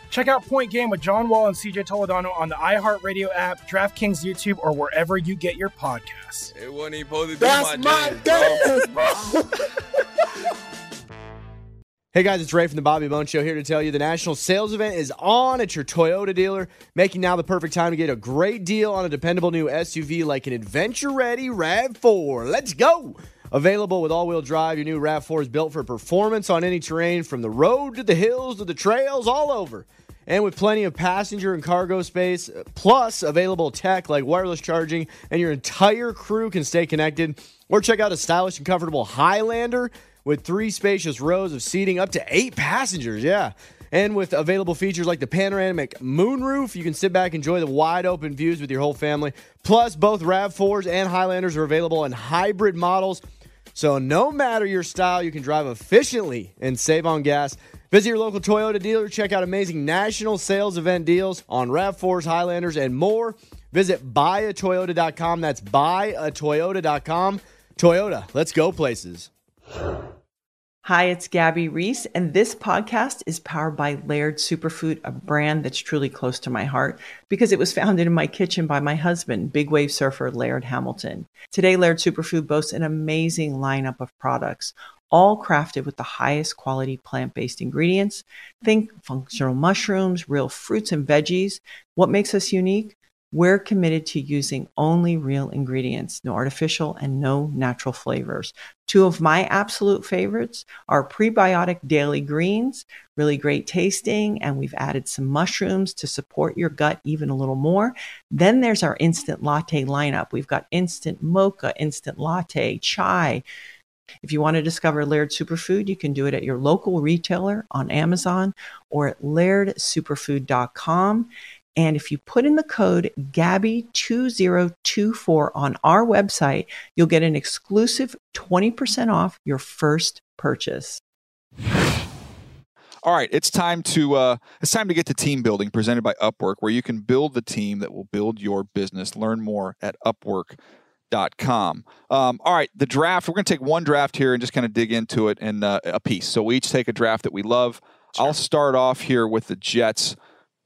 Check out Point Game with John Wall and CJ Toledano on the iHeartRadio app, DraftKings YouTube, or wherever you get your podcasts. It wasn't even supposed to be That's my, my dance, bro. dance, bro. Hey guys, it's Ray from the Bobby Bones Show here to tell you the national sales event is on at your Toyota dealer, making now the perfect time to get a great deal on a dependable new SUV like an adventure ready RAV4. Let's go! Available with all wheel drive, your new RAV4 is built for performance on any terrain from the road to the hills to the trails, all over. And with plenty of passenger and cargo space, plus available tech like wireless charging, and your entire crew can stay connected. Or check out a stylish and comfortable Highlander with three spacious rows of seating up to eight passengers. Yeah. And with available features like the panoramic moonroof, you can sit back and enjoy the wide open views with your whole family. Plus, both RAV4s and Highlanders are available in hybrid models. So, no matter your style, you can drive efficiently and save on gas. Visit your local Toyota dealer. Check out amazing national sales event deals on RAV4s, Highlanders, and more. Visit buyatoyota.com. That's buyatoyota.com. Toyota, let's go places. Hi, it's Gabby Reece, and this podcast is powered by Laird Superfood, a brand that's truly close to my heart because it was founded in my kitchen by my husband, big wave surfer Laird Hamilton. Today, Laird Superfood boasts an amazing lineup of products, all crafted with the highest quality plant based ingredients. Think functional mushrooms, real fruits and veggies. What makes us unique? We're committed to using only real ingredients, no artificial and no natural flavors. Two of my absolute favorites are prebiotic daily greens, really great tasting, and we've added some mushrooms to support your gut even a little more. Then there's our instant latte lineup. We've got instant mocha, instant latte, chai. If you want to discover Laird Superfood, you can do it at your local retailer on Amazon or at lairdsuperfood.com. And if you put in the code GABBY2024 on our website, you'll get an exclusive 20% off your first purchase. All right, it's time to uh, it's time to get to team building presented by Upwork, where you can build the team that will build your business. Learn more at Upwork.com. Um, all right, the draft. We're going to take one draft here and just kind of dig into it in uh, a piece. So we each take a draft that we love. I'll start off here with the Jets.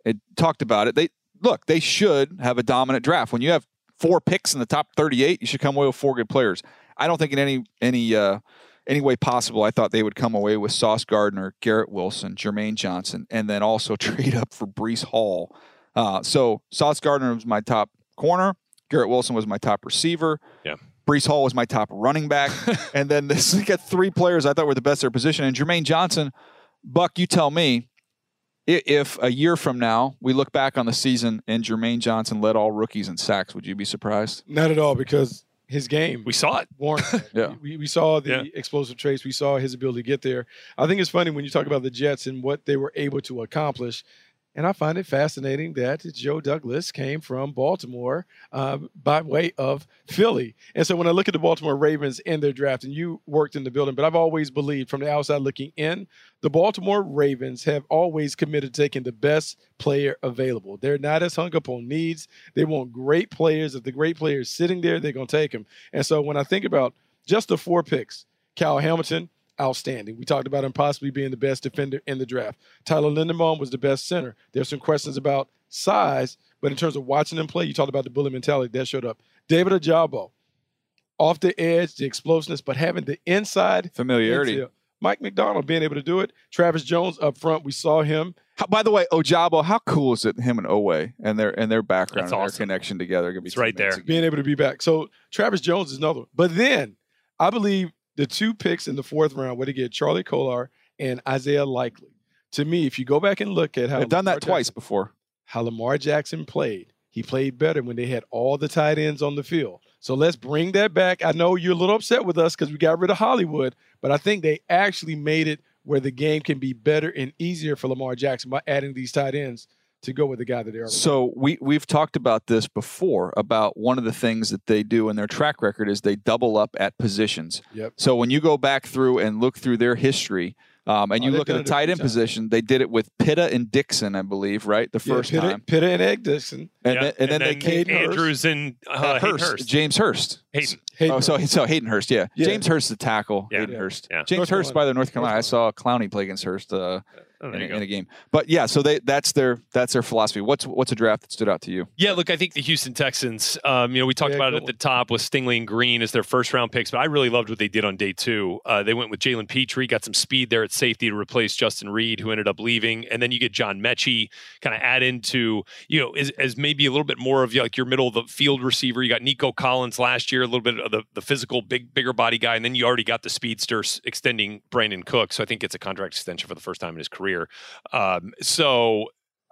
It talked about it. They look. They should have a dominant draft. When you have four picks in the top 38, you should come away with four good players. I don't think in any any uh, any way possible, I thought they would come away with Sauce Gardner, Garrett Wilson, Jermaine Johnson, and then also trade up for Breece Hall. Uh, so Sauce Gardner was my top corner. Garrett Wilson was my top receiver. Yeah. Breece Hall was my top running back. and then this got three players I thought were the best at their position. And Jermaine Johnson, Buck, you tell me, if a year from now we look back on the season and Jermaine Johnson led all rookies in sacks, would you be surprised? Not at all, because his game. We saw it. Warrant. Yeah. We, we saw the Yeah. explosive traits. We saw his ability to get there. I think it's funny when you talk about the Jets and what they were able to accomplish. And I find it fascinating that Joe Douglas came from Baltimore uh, by way of Philly. And so when I look at the Baltimore Ravens in their draft, and you worked in the building, but I've always believed from the outside looking in, the Baltimore Ravens have always committed to taking the best player available. They're not as hung up on needs. They want great players. If the great player is sitting there, they're going to take him. And so when I think about just the four picks, Kyle Hamilton, outstanding. We talked about him possibly being the best defender in the draft. Tyler Linderbaum was the best center. There's some questions about size, but in terms of watching him play, you talked about the bully mentality that showed up. David Ojabo, off the edge, the explosiveness, but having the inside Familiarity. infield. Mike Macdonald being able to do it. Travis Jones up front, we saw him. How, by the way, Ojabo, how cool is it him and Oweh and their and their background That's and awesome. their connection together? Gonna be It's right there. amazing. being able to be back. So Travis Jones is another one. But then I believe the two picks in the fourth round were to get Charlie Kolar and Isaiah Likely. To me, if you go back and look at how They've done that twice before. how Lamar Jackson played, he played better when they had all the tight ends on the field. So let's bring that back. I know you're a little upset with us because we got rid of Hollywood, but I think they actually made it where the game can be better and easier for Lamar Jackson by adding these tight ends to go with the guy that they are. So we we've talked about this before about one of the things that they do in their track record is they double up at positions. Yep. So when you go back through and look through their history, um, and Oh, you look at the tight end position, they did it with Pitta and Dickson, I believe, right? The Yeah, first Pitta, time, Pitta and Ed Dickson. and, Yeah, then, and, then they came Hayden Hurst. Andrews and uh, uh, Hurst, Hurst. James Hurst. Hayden. Hayden Oh, so so Hayden Hurst, yeah. Yeah. James Hurst, the tackle. Yeah. Hayden Yeah. Hurst. Yeah. James North Hurst by the North Carolina. Carolina. I North saw Clowney play against Hurst uh, Oh, in, a, in a game. But yeah, so they that's their that's their philosophy. What's what's a draft that stood out to you? Yeah, look, I think the Houston Texans, um, you know, we talked Yeah, about it good at the top with Stingley and Green as their first round picks, but I really loved what they did on day two. Uh, they went with Jalen Pitre, got some speed there at safety to replace Justin Reid, who ended up leaving. And then you get John Metchie, kind of add into, you know, as, as maybe a little bit more of like your middle of the field receiver. You got Nico Collins last year, a little bit of the, the physical, big, bigger body guy. And then you already got the speedster extending Brandin Cooks. So I think it's a contract extension for the first time in his career. Um, so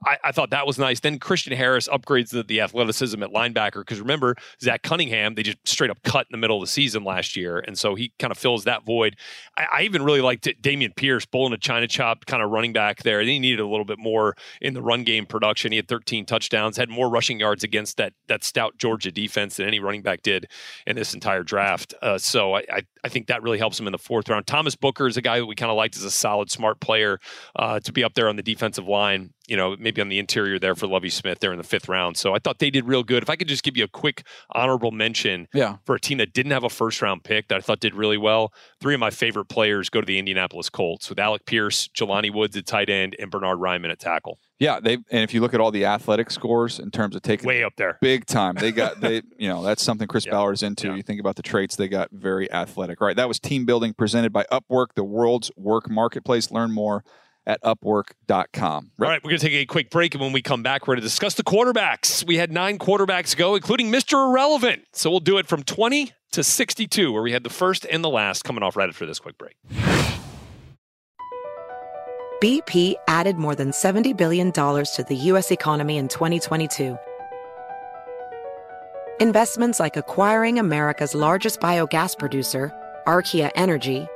I, I, thought that was nice. Then Christian Harris upgrades the, the athleticism at linebacker because remember Zach Cunningham, they just straight up cut in the middle of the season last year, and so he kind of fills that void. I, I even really liked it, Dameon Pierce pulling a China chop kind of running back there. He needed a little bit more in the run game production. He had 13 touchdowns, had more rushing yards against that that stout Georgia defense than any running back did in this entire draft. Uh, so I, I, I think that really helps him in the fourth round. Thomas Booker is a guy that we kind of liked as a solid, smart player uh, to be up there on the defensive line you know, maybe on the interior there for Lovie Smith there in the fifth round. So I thought they did real good. If I could just give you a quick honorable mention yeah. for a team that didn't have a first round pick that I thought did really well, three of my favorite players go to the Indianapolis Colts with Alec Pierce, Jelani Woods at tight end, and Bernard Raimann at tackle. Yeah, they and if you look at all the athletic scores in terms of taking way up there, big time. They got they you know that's something Chris yeah. Ballard is into. Yeah. You think about the traits they got very athletic. All right, that was team building presented by Upwork, the world's work marketplace. Learn more at upwork.com. Right. All right, we're going to take a quick break. And when we come back, we're going to discuss the quarterbacks. We had nine quarterbacks go, including Mr. Irrelevant. So we'll do it from 20 to 62, where we had the first and the last coming off right after this quick break. BP added more than $70 billion to the U.S. economy in 2022. Investments like acquiring America's largest biogas producer, Archaea Energy,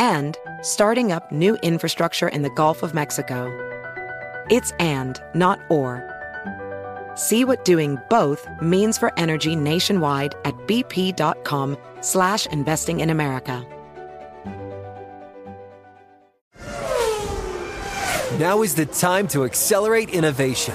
and starting up new infrastructure in the Gulf of Mexico. It's and, not or. See what doing both means for energy nationwide at bp.com slash investing in America. Now is the time to accelerate innovation.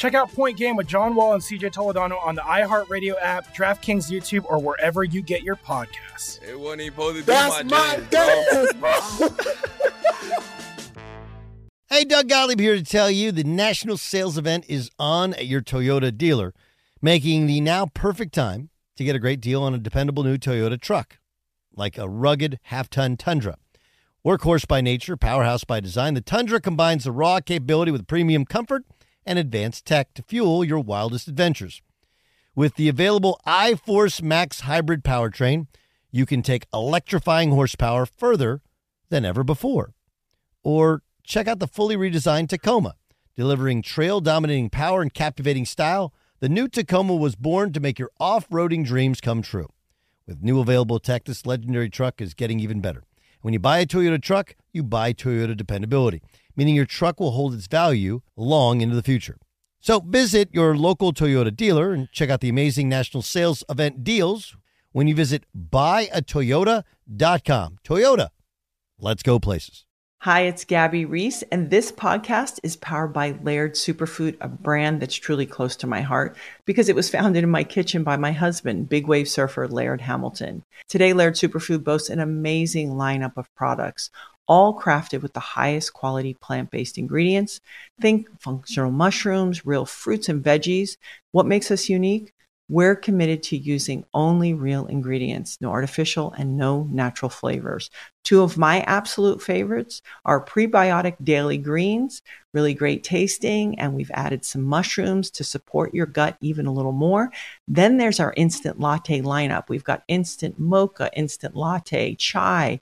Check out Point Game with John Wall and CJ Toledano on the iHeartRadio app, DraftKings YouTube, or wherever you get your podcasts. It wasn't even supposed to be That's my, my dance, bro. Hey, Doug Gottlieb here to tell you the national sales event is on at your Toyota dealer, making the now perfect time to get a great deal on a dependable new Toyota truck, like a rugged half ton Tundra. Workhorse by nature, powerhouse by design, the Tundra combines the raw capability with premium comfort and advanced tech to fuel your wildest adventures. With the available iForce Max hybrid powertrain, you can take electrifying horsepower further than ever before. Or check out the fully redesigned Tacoma. Delivering trail dominating power and captivating style, the new Tacoma was born to make your off roading dreams come true. With new available tech, this legendary truck is getting even better. When you buy a Toyota truck, you buy Toyota dependability, meaning your truck will hold its value long into the future. So visit your local Toyota dealer and check out the amazing national sales event deals when you visit buyatoyota.com. Toyota, let's go places. Hi, it's Gabby Reece, and this podcast is powered by Laird Superfood, a brand that's truly close to my heart because it was founded in my kitchen by my husband, big wave surfer Laird Hamilton. Today, Laird Superfood boasts an amazing lineup of products, all crafted with the highest quality plant based ingredients. Think functional mushrooms, real fruits and veggies. What makes us unique? We're committed to using only real ingredients, no artificial and no natural flavors. Two of my absolute favorites are prebiotic daily greens, really great tasting, and we've added some mushrooms to support your gut even a little more. Then there's our instant latte lineup. We've got instant mocha, instant latte, chai,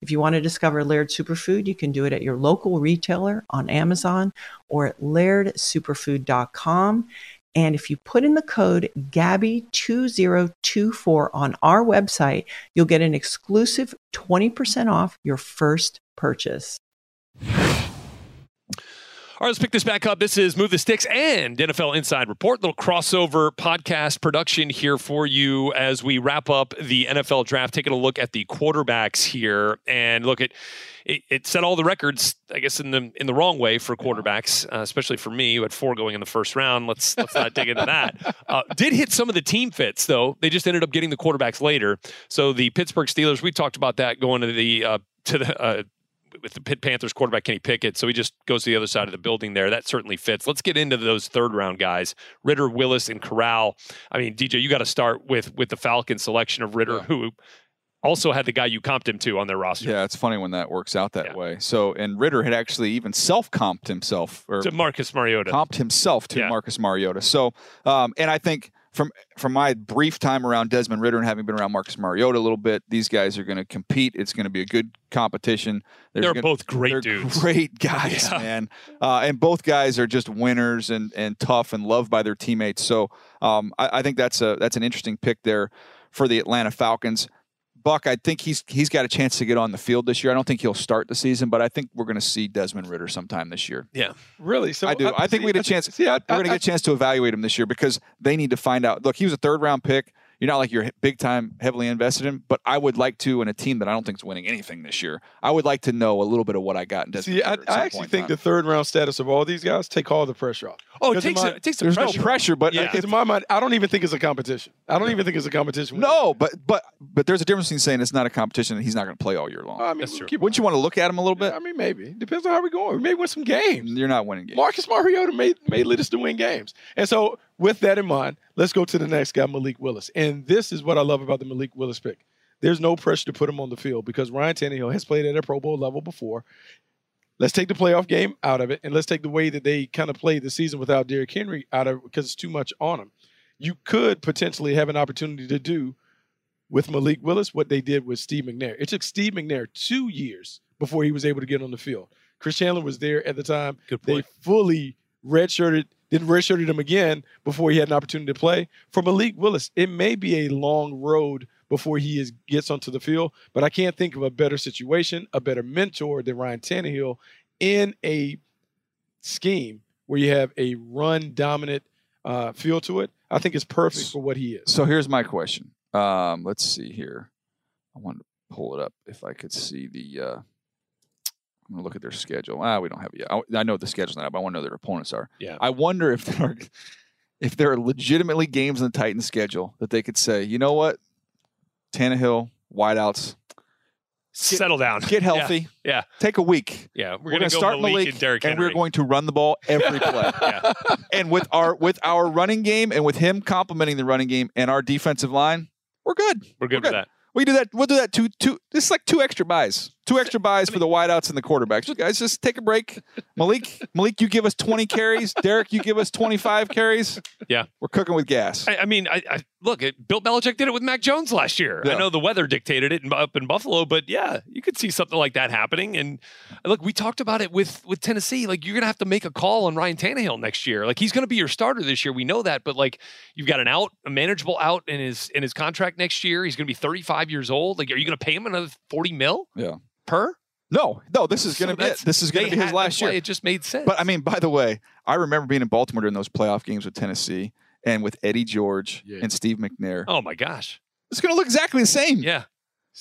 If you want to discover Laird Superfood, you can do it at your local retailer on Amazon or at lairdsuperfood.com. And if you put in the code GABBY2024 on our website, you'll get an exclusive 20% off your first purchase. All right, let's pick this back up. This is Move the Sticks and NFL Inside Report. Little crossover podcast production here for you as we wrap up the NFL draft, taking a look at the quarterbacks here. And look at it, it set all the records, I guess, in the in the wrong way for quarterbacks, uh, especially for me, who had four going in the first round. Let's let's not dig into that. Uh, did hit some of the team fits though. They just ended up getting the quarterbacks later. So the Pittsburgh Steelers, we talked about that going to the uh, to the uh, with the Pitt Panthers quarterback Kenny Pickett, so he just goes to the other side of the building there. That certainly fits. Let's get into those third round guys: Ridder, Willis, and Corral. I mean, DJ, you got to start with with the Falcon selection of Ridder, who also had the guy you comped him to on their roster. Yeah, it's funny when that works out that way. So, and Ridder had actually even self comped himself or To Marcus Mariota. comped himself to Yeah. Marcus Mariota. So, um, and I think from from my brief time around Desmond Ridder and having been around Marcus Mariota a little bit, these guys are going to compete. It's going to be a good competition. There's They're gonna- both great they're dudes. Great guys, Yeah. man. Uh, and both guys are just winners and and tough and loved by their teammates. So, um, I, I think that's a that's an interesting pick there for the Atlanta Falcons. Buck, I think he's he's got a chance to get on the field this year. I don't think he'll start the season, but I think we're going to see Desmond Ridder sometime this year. Yeah, really. So I do. I, think see, we get a chance. Yeah, we're going to get a chance to evaluate him this year because they need to find out. Look, he was a third round pick. You're not like you're big time, heavily invested in, but I would like to in a team that I don't think is winning anything this year. I would like to know a little bit of what I got in Desmond. See, I, Ridder at some I actually point think time. the third round status of all these guys take all the pressure off. Oh, it 'Cause in takes my- a- it takes the there's pressure no pressure, but Yeah. Because in my mind, I don't even think it's a competition. I don't even think it's a competition. no, but but but there's a difference between saying it's not a competition and he's not going to play all year long. I mean, keep- Wouldn't you want to look at him a little bit? I mean, maybe depends on how we're going. We may win some games. You're not winning games. Marcus Mariota may may lead us to win games. And so, with that in mind, let's go to the next guy, Malik Willis. And this is what I love about the Malik Willis pick. There's no pressure to put him on the field because Ryan Tannehill has played at a Pro Bowl level before. Let's take the playoff game out of it, and let's take the way that they kind of played the season without Derrick Henry out of because it's too much on him. You could potentially have an opportunity to do with Malik Willis what they did with Steve McNair. It took Steve McNair two years before he was able to get on the field. Chris Chandler was there at the time. Good They fully redshirted, then redshirted him again before he had an opportunity to play. For Malik Willis, it may be a long road before he is gets onto the field, but I can't think of a better situation, a better mentor than Ryan Tannehill in a scheme where you have a run dominant uh, feel to it. I think it's perfect for what he is. So here's my question. Um, let's see here. I wanted to pull it up if I could see the. Uh, I'm gonna look at their schedule. Ah, we don't have it yet. I, I know the schedule's not up. I want to know their opponents are. Yeah. I wonder if there are, if there are legitimately games in the Titans schedule that they could say, you know what, Tannehill, wideouts, Settle down. get healthy, Yeah. take a week. Yeah. We're, We're, going gonna go start Malik, Malik, and Derrick and we're going to run the ball every play. yeah. and with our with our running game and with him complementing the running game and our defensive line, we're good. We're good with that. We do that. We'll do that two two. This is like two extra buys. Two extra buys for the wideouts and the quarterbacks. Just, guys, just take a break. Malik, Malik, you give us twenty carries. Derrick, you give us twenty five carries. Yeah. We're cooking with gas. I, I mean, I, I look. It, Bill Belichick did it with Mac Jones last year. I know the weather dictated it in, up in Buffalo, but yeah, you could see something like that happening. And look, we talked about it with with Tennessee. Like you're gonna have to make a call on Ryan Tannehill next year. Like he's gonna be your starter this year. We know that, but like you've got an out, a manageable out in his in his contract next year. He's gonna be 35 years old. Like, are you gonna pay him another 40 mil Yeah. Per? No, no. This is So going to be it. This is going to be his had- last year. It just made sense. But I mean, by the way, I remember being in Baltimore during those playoff games with Tennessee and with Eddie George Yeah. and Steve McNair. oh my gosh. It's going to look exactly the same. Yeah.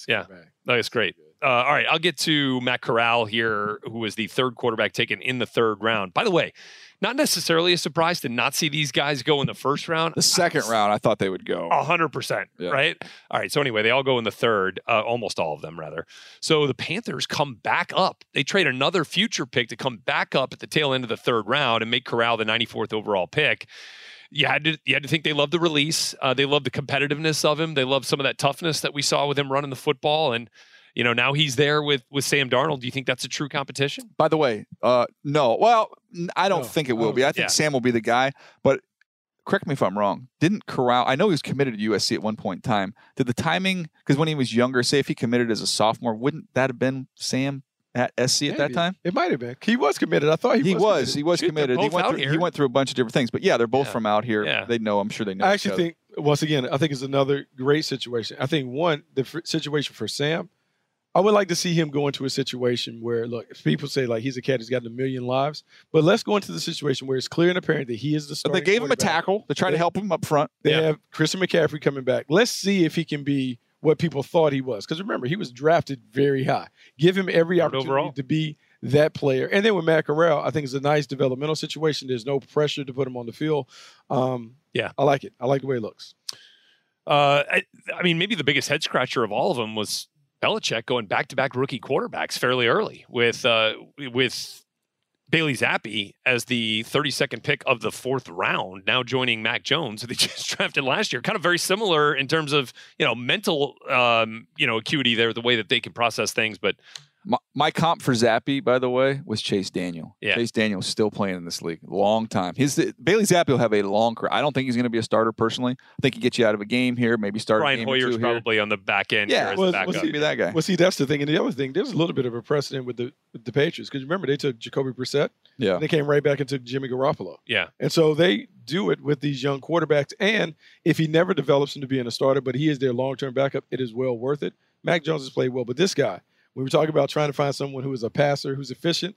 Yeah. No, it's great. Uh, all right, I'll get to Matt Corral here, who was the third quarterback taken in the third round. By the way, not necessarily a surprise to not see these guys go in the first round. The second round, I thought they would go. A hundred percent, Yeah. right? All right. So anyway, they all go in the third, uh, almost all of them, rather. So the Panthers come back up. They trade another future pick to come back up at the tail end of the third round and make Corral the 94th overall pick. You had to you had to think they loved the release. Uh, they loved the competitiveness of him. They loved some of that toughness that we saw with him running the football. And you know now he's there with with Sam Darnold. Do you think that's a true competition? By the way, uh, no. Well, I don't No, think it will don't be. I think- think Yeah. Sam will be the guy, but correct me if I'm wrong. Didn't Corral? I know he was committed to USC at one point in time. Did the timing? Because when he was younger, say if he committed as a sophomore, wouldn't that have been Sam at SC at that time? It might have been. He was committed. I thought he, He was. was. committed. He was Shoot, committed. He went, out through, he went through a bunch of different things. But yeah, they're both Yeah. from out here. Yeah. They know. I'm sure they know. I actually think once again, I think it's another great situation. I think one the f- situation for Sam. I would like to see him go into a situation where, look, people say like he's a cat, he's got a million lives, but let's go into the situation where it's clear and apparent that he is the But starting. they gave him a quarterback. tackle to try to They- help him up front. They Yeah. have Christian McCaffrey coming back. Let's see if he can be what people thought he was. Because remember, he was drafted very high. Give him every Third opportunity overall. to be that player. And then with Matt Corral, I think it's a nice developmental situation. There's no pressure to put him on the field. Um, Yeah. I like it. I like the way it looks. Uh, I, I mean, maybe the biggest head scratcher of all of them was Belichick going back to back rookie quarterbacks fairly early with uh, with Bailey Zappe as the 32nd pick of the fourth round, now joining Mac Jones, who they just drafted last year. Kind of very similar in terms of you know mental um, you know acuity there, the way that they can process things, but My, my comp for Zappe, by the way, was Chase Daniel. Yeah. Chase is still playing in this league. Long time. He's the, Bailey Zappe will have a long career. I don't think he's going to be a starter personally. I think he gets you out of a game here, maybe start a Brian game or Hoyer's two here. probably on the back end here Yeah, as well, a well, backup. He'd be that guy. Well, see, that's the thing. And the other thing, there's a little bit of a precedent with the with the Patriots because remember they took Jacoby Brissett. Yeah. And they came right back and took Jimmy Garoppolo. yeah, And so they do it with these young quarterbacks. And if he never develops into being a starter, but he is their long term backup, it is well worth it. Mac Jones has played well, but this guy, we were talking about trying to find someone who is a passer, who's efficient.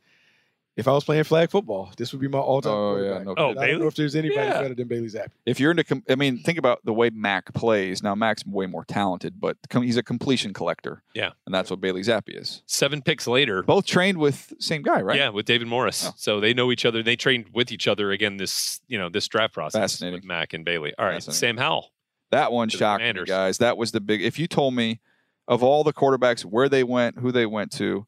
If I was playing flag football, this would be my all time Oh, yeah, no oh, And I don't know if there's anybody Yeah. better than Bailey Zappe. If you're into, com- I mean, think about the way Mac plays. Now, Mac's way more talented, but com- he's a completion collector. Yeah. And that's what Bailey Zappe is. seven picks later. Both trained with same guy, right? Yeah, with David Morris. Oh. So they know each other. They trained with each other again this, you know, this draft process Fascinating. with Mac and Bailey. All right, Fascinating. Sam Howell. That one shocked me, guys. That was the big. If you told me of all the quarterbacks where they went, who they went to,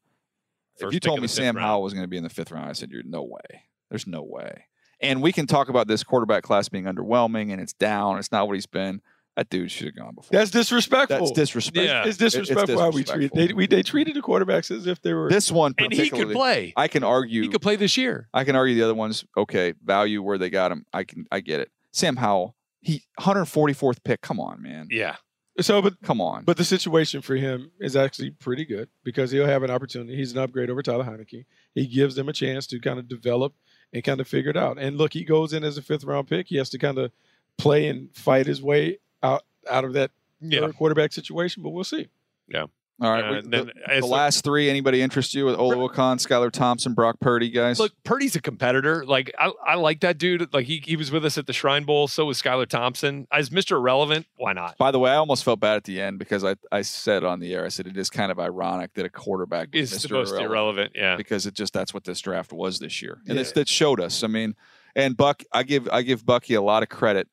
if you told me Sam round. Howell was going to be in the fifth round, I said, "You're no way. There's no way." And we can talk about this quarterback class being underwhelming and it's down. It's not what he's been. That dude should have gone before. That's disrespectful. That's disrespectful. Yeah. It's disrespectful how we treat they, we, they treated the quarterbacks as if they were. This one, And he could play. I can argue. He could play this year. I can argue the other ones. Okay, value where they got him. I can. I get it. Sam Howell, he 144th pick. Come on, man. Yeah. So, but Come on. But the situation for him is actually pretty good because he'll have an opportunity. He's an upgrade over Tyler Heinicke. He gives them a chance to kind of develop and kind of figure it out. And look, he goes in as a fifth round pick. He has to kind of play and fight his way out out of that Yeah. quarterback situation. But we'll see. Yeah. All right. Uh, we- then the, the the- last three. Anybody interest you with Oladokun, Skylar Thompson, Brock Purdy, guys? Look, Purdy's a competitor. Like I, I like that dude. Like he, he was with us at the Shrine Bowl. So was Skylar Thompson. As Mr. Irrelevant, why not? By the way, I almost felt bad at the end because I, I said on the air, I said it is kind of ironic that a quarterback Is Mr. the most irrelevant. Yeah. because it just that's what this draft was this year, and Yeah. it's that showed us. I mean, and Buck, I give I give Bucky a lot of credit.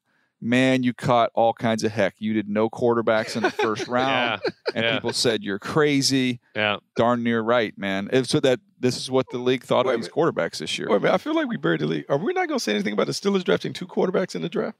Man, you caught all kinds of heck. You did no quarterbacks in the first round, Yeah. and yeah. people said you're crazy. Yeah. Darn near right, man. It's so that this is what the league thought Wait of a these quarterbacks this year. Wait a minute, I feel like we buried the league. Are we not going to say anything about the Steelers drafting two quarterbacks in the draft?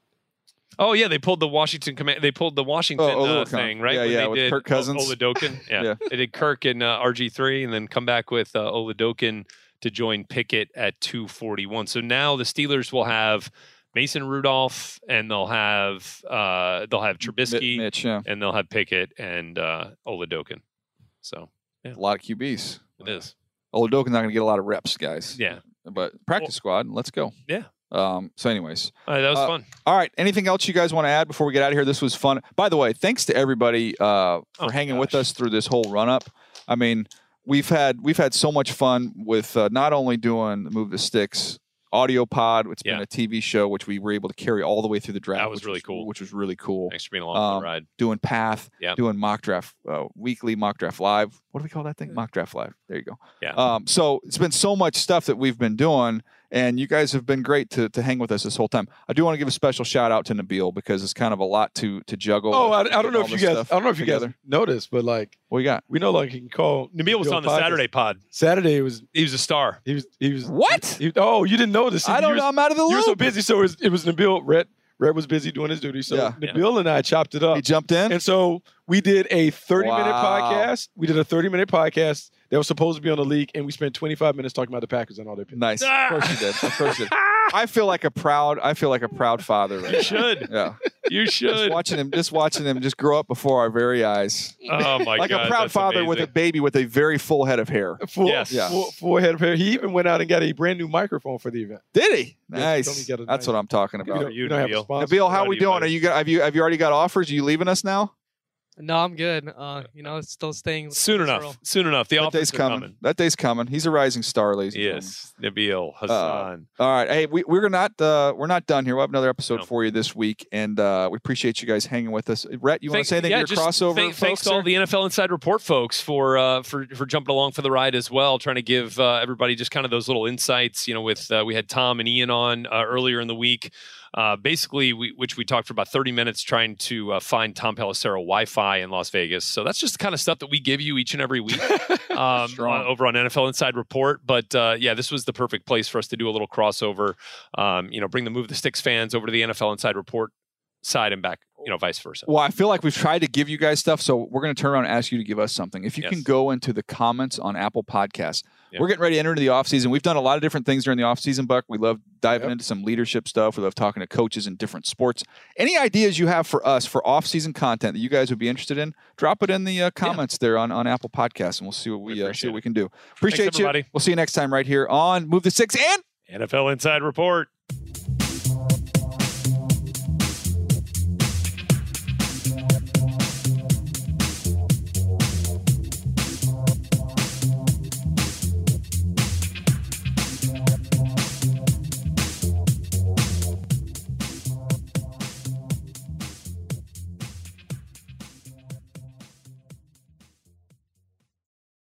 Oh yeah, they pulled the Washington command. They pulled the Washington Oh, uh, thing, right? Yeah, When yeah, they with did Kirk Cousins. O- Oladokun. Yeah. Yeah. they did Kirk and uh, RG three, and then come back with uh, Oladokun to join Pickett at two forty one. So now the Steelers will have Mason Rudolph, and they'll have uh, they'll have Trubisky, Mitch, yeah. and they'll have Pickett and uh, Oladokun. So A lot of QBs. it is. Oladokun's not going to get a lot of reps, guys. Yeah. But practice squad, let's go. Yeah. Um, so, anyways, All right, that was Uh, fun. All right. Anything else you guys want to add before we get out of here? This was fun. By the way, thanks to everybody uh, for Oh, hanging with us through this whole run up. I mean, we've had we've had so much fun with uh, not only doing Move the Sticks audio pod. It's been a TV show which we were able to carry all the way through the draft. That was which really cool. Which was really cool. Thanks for being along for Um, the ride. Doing Path. Yeah. Doing mock draft uh, weekly mock draft live. What do we call that thing? Mock draft live. There you go. Yeah. Um, so it's been so much stuff that we've been doing, and you guys have been great to, to hang with us this whole time. I do want to give a special shout out to Nabil because it's kind of a lot to to juggle. Oh, I, I don't know if you guys. I don't know if you guys noticed, but like What you got? we know, like he can call. Nabil was do on the podcast. Saturday pod. Saturday was He was a star. he was he was What? he- oh, you didn't notice? I don't were- know. I'm out of the loop. You were so busy, so it was, it was Nabil. Red Red was busy doing his duty, so Yeah. Nabil and I chopped it up. He jumped in. And so we did a 30 minute podcast. We did a 30 minute podcast that was supposed to be on the league, and we spent 25 minutes talking about the Packers and all their picks. Nice. Ah! Of course you did. Of course you did. I feel like a proud. I feel like a proud father. Right You now. should. Yeah. You Just should. watching him, just watching him, just grow up before our very eyes. Oh my like god. Like a proud that's father with a baby with a very full head of hair. Full, Yes. Yeah. full, full head of hair. He even went out and got a brand new microphone for the event. Did he? Yes, told Nice. he got a That's nice- what I'm talking We about. don't, you, we don't have a Nabil. Nabil, how are we of you, doing? Are you have you have you already got offers? Are you leaving us now? No, I'm good. Uh, you know, still staying with Soon Israel. enough. Soon enough. The that offers day's coming. coming. That day's coming. He's a rising star, ladies. and gentlemen. Yes. Nabil Hassan. All right. Hey, we, we're not uh, we're not done here. We'll have another episode No. for you this week, and uh, we appreciate you guys hanging with us. Rhett, you want to say anything yeah, to your just crossover thank- folks? thanks to all the NFL Inside Report folks for uh, for for jumping along for the ride as well, trying to give uh, everybody just kind of those little insights. You know, with uh, we had Tom and Ian on uh, earlier in the week. Uh, basically, we, which we talked for about 30 minutes trying to uh, find Tom Pelissero Wi-Fi in Las Vegas. So that's just the kind of stuff that we give you each and every week um, uh, over on NFL Inside Report. But uh, yeah, this was the perfect place for us to do a little crossover. Um, you know, bring the Move the Sticks fans over to the NFL Inside Report side and back. You know, vice versa. Well, I feel like we've tried to give you guys stuff, so we're going to turn around and ask you to give us something. If you can go into the comments on Apple Podcasts, Yeah. we're getting ready to enter into the offseason. We've done a lot of different things during the offseason, Buck. We love diving Yep. into some leadership stuff. We love talking to coaches in different sports. Any ideas you have for us for off-season content that you guys would be interested in, drop it in the uh, comments there on, on Apple Podcasts, and we'll see what we, We uh, see what we can do. Appreciate you. everybody. We'll see you next time right here on Move the Sticks and NFL Inside Report.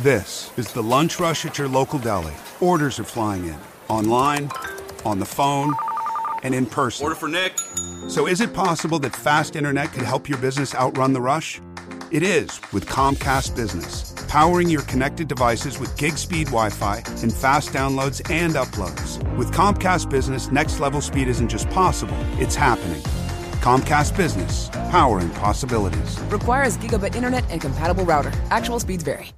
This is the lunch rush at your local deli. Orders are flying in online, on the phone, and in person. Order for Nick. So, is it possible that fast internet could help your business outrun the rush? It is with Comcast Business, powering your connected devices with gig speed Wi Fi and fast downloads and uploads. With Comcast Business, next level speed isn't just possible, it's happening. Comcast Business, powering possibilities. Requires gigabit internet and compatible router. Actual speeds vary.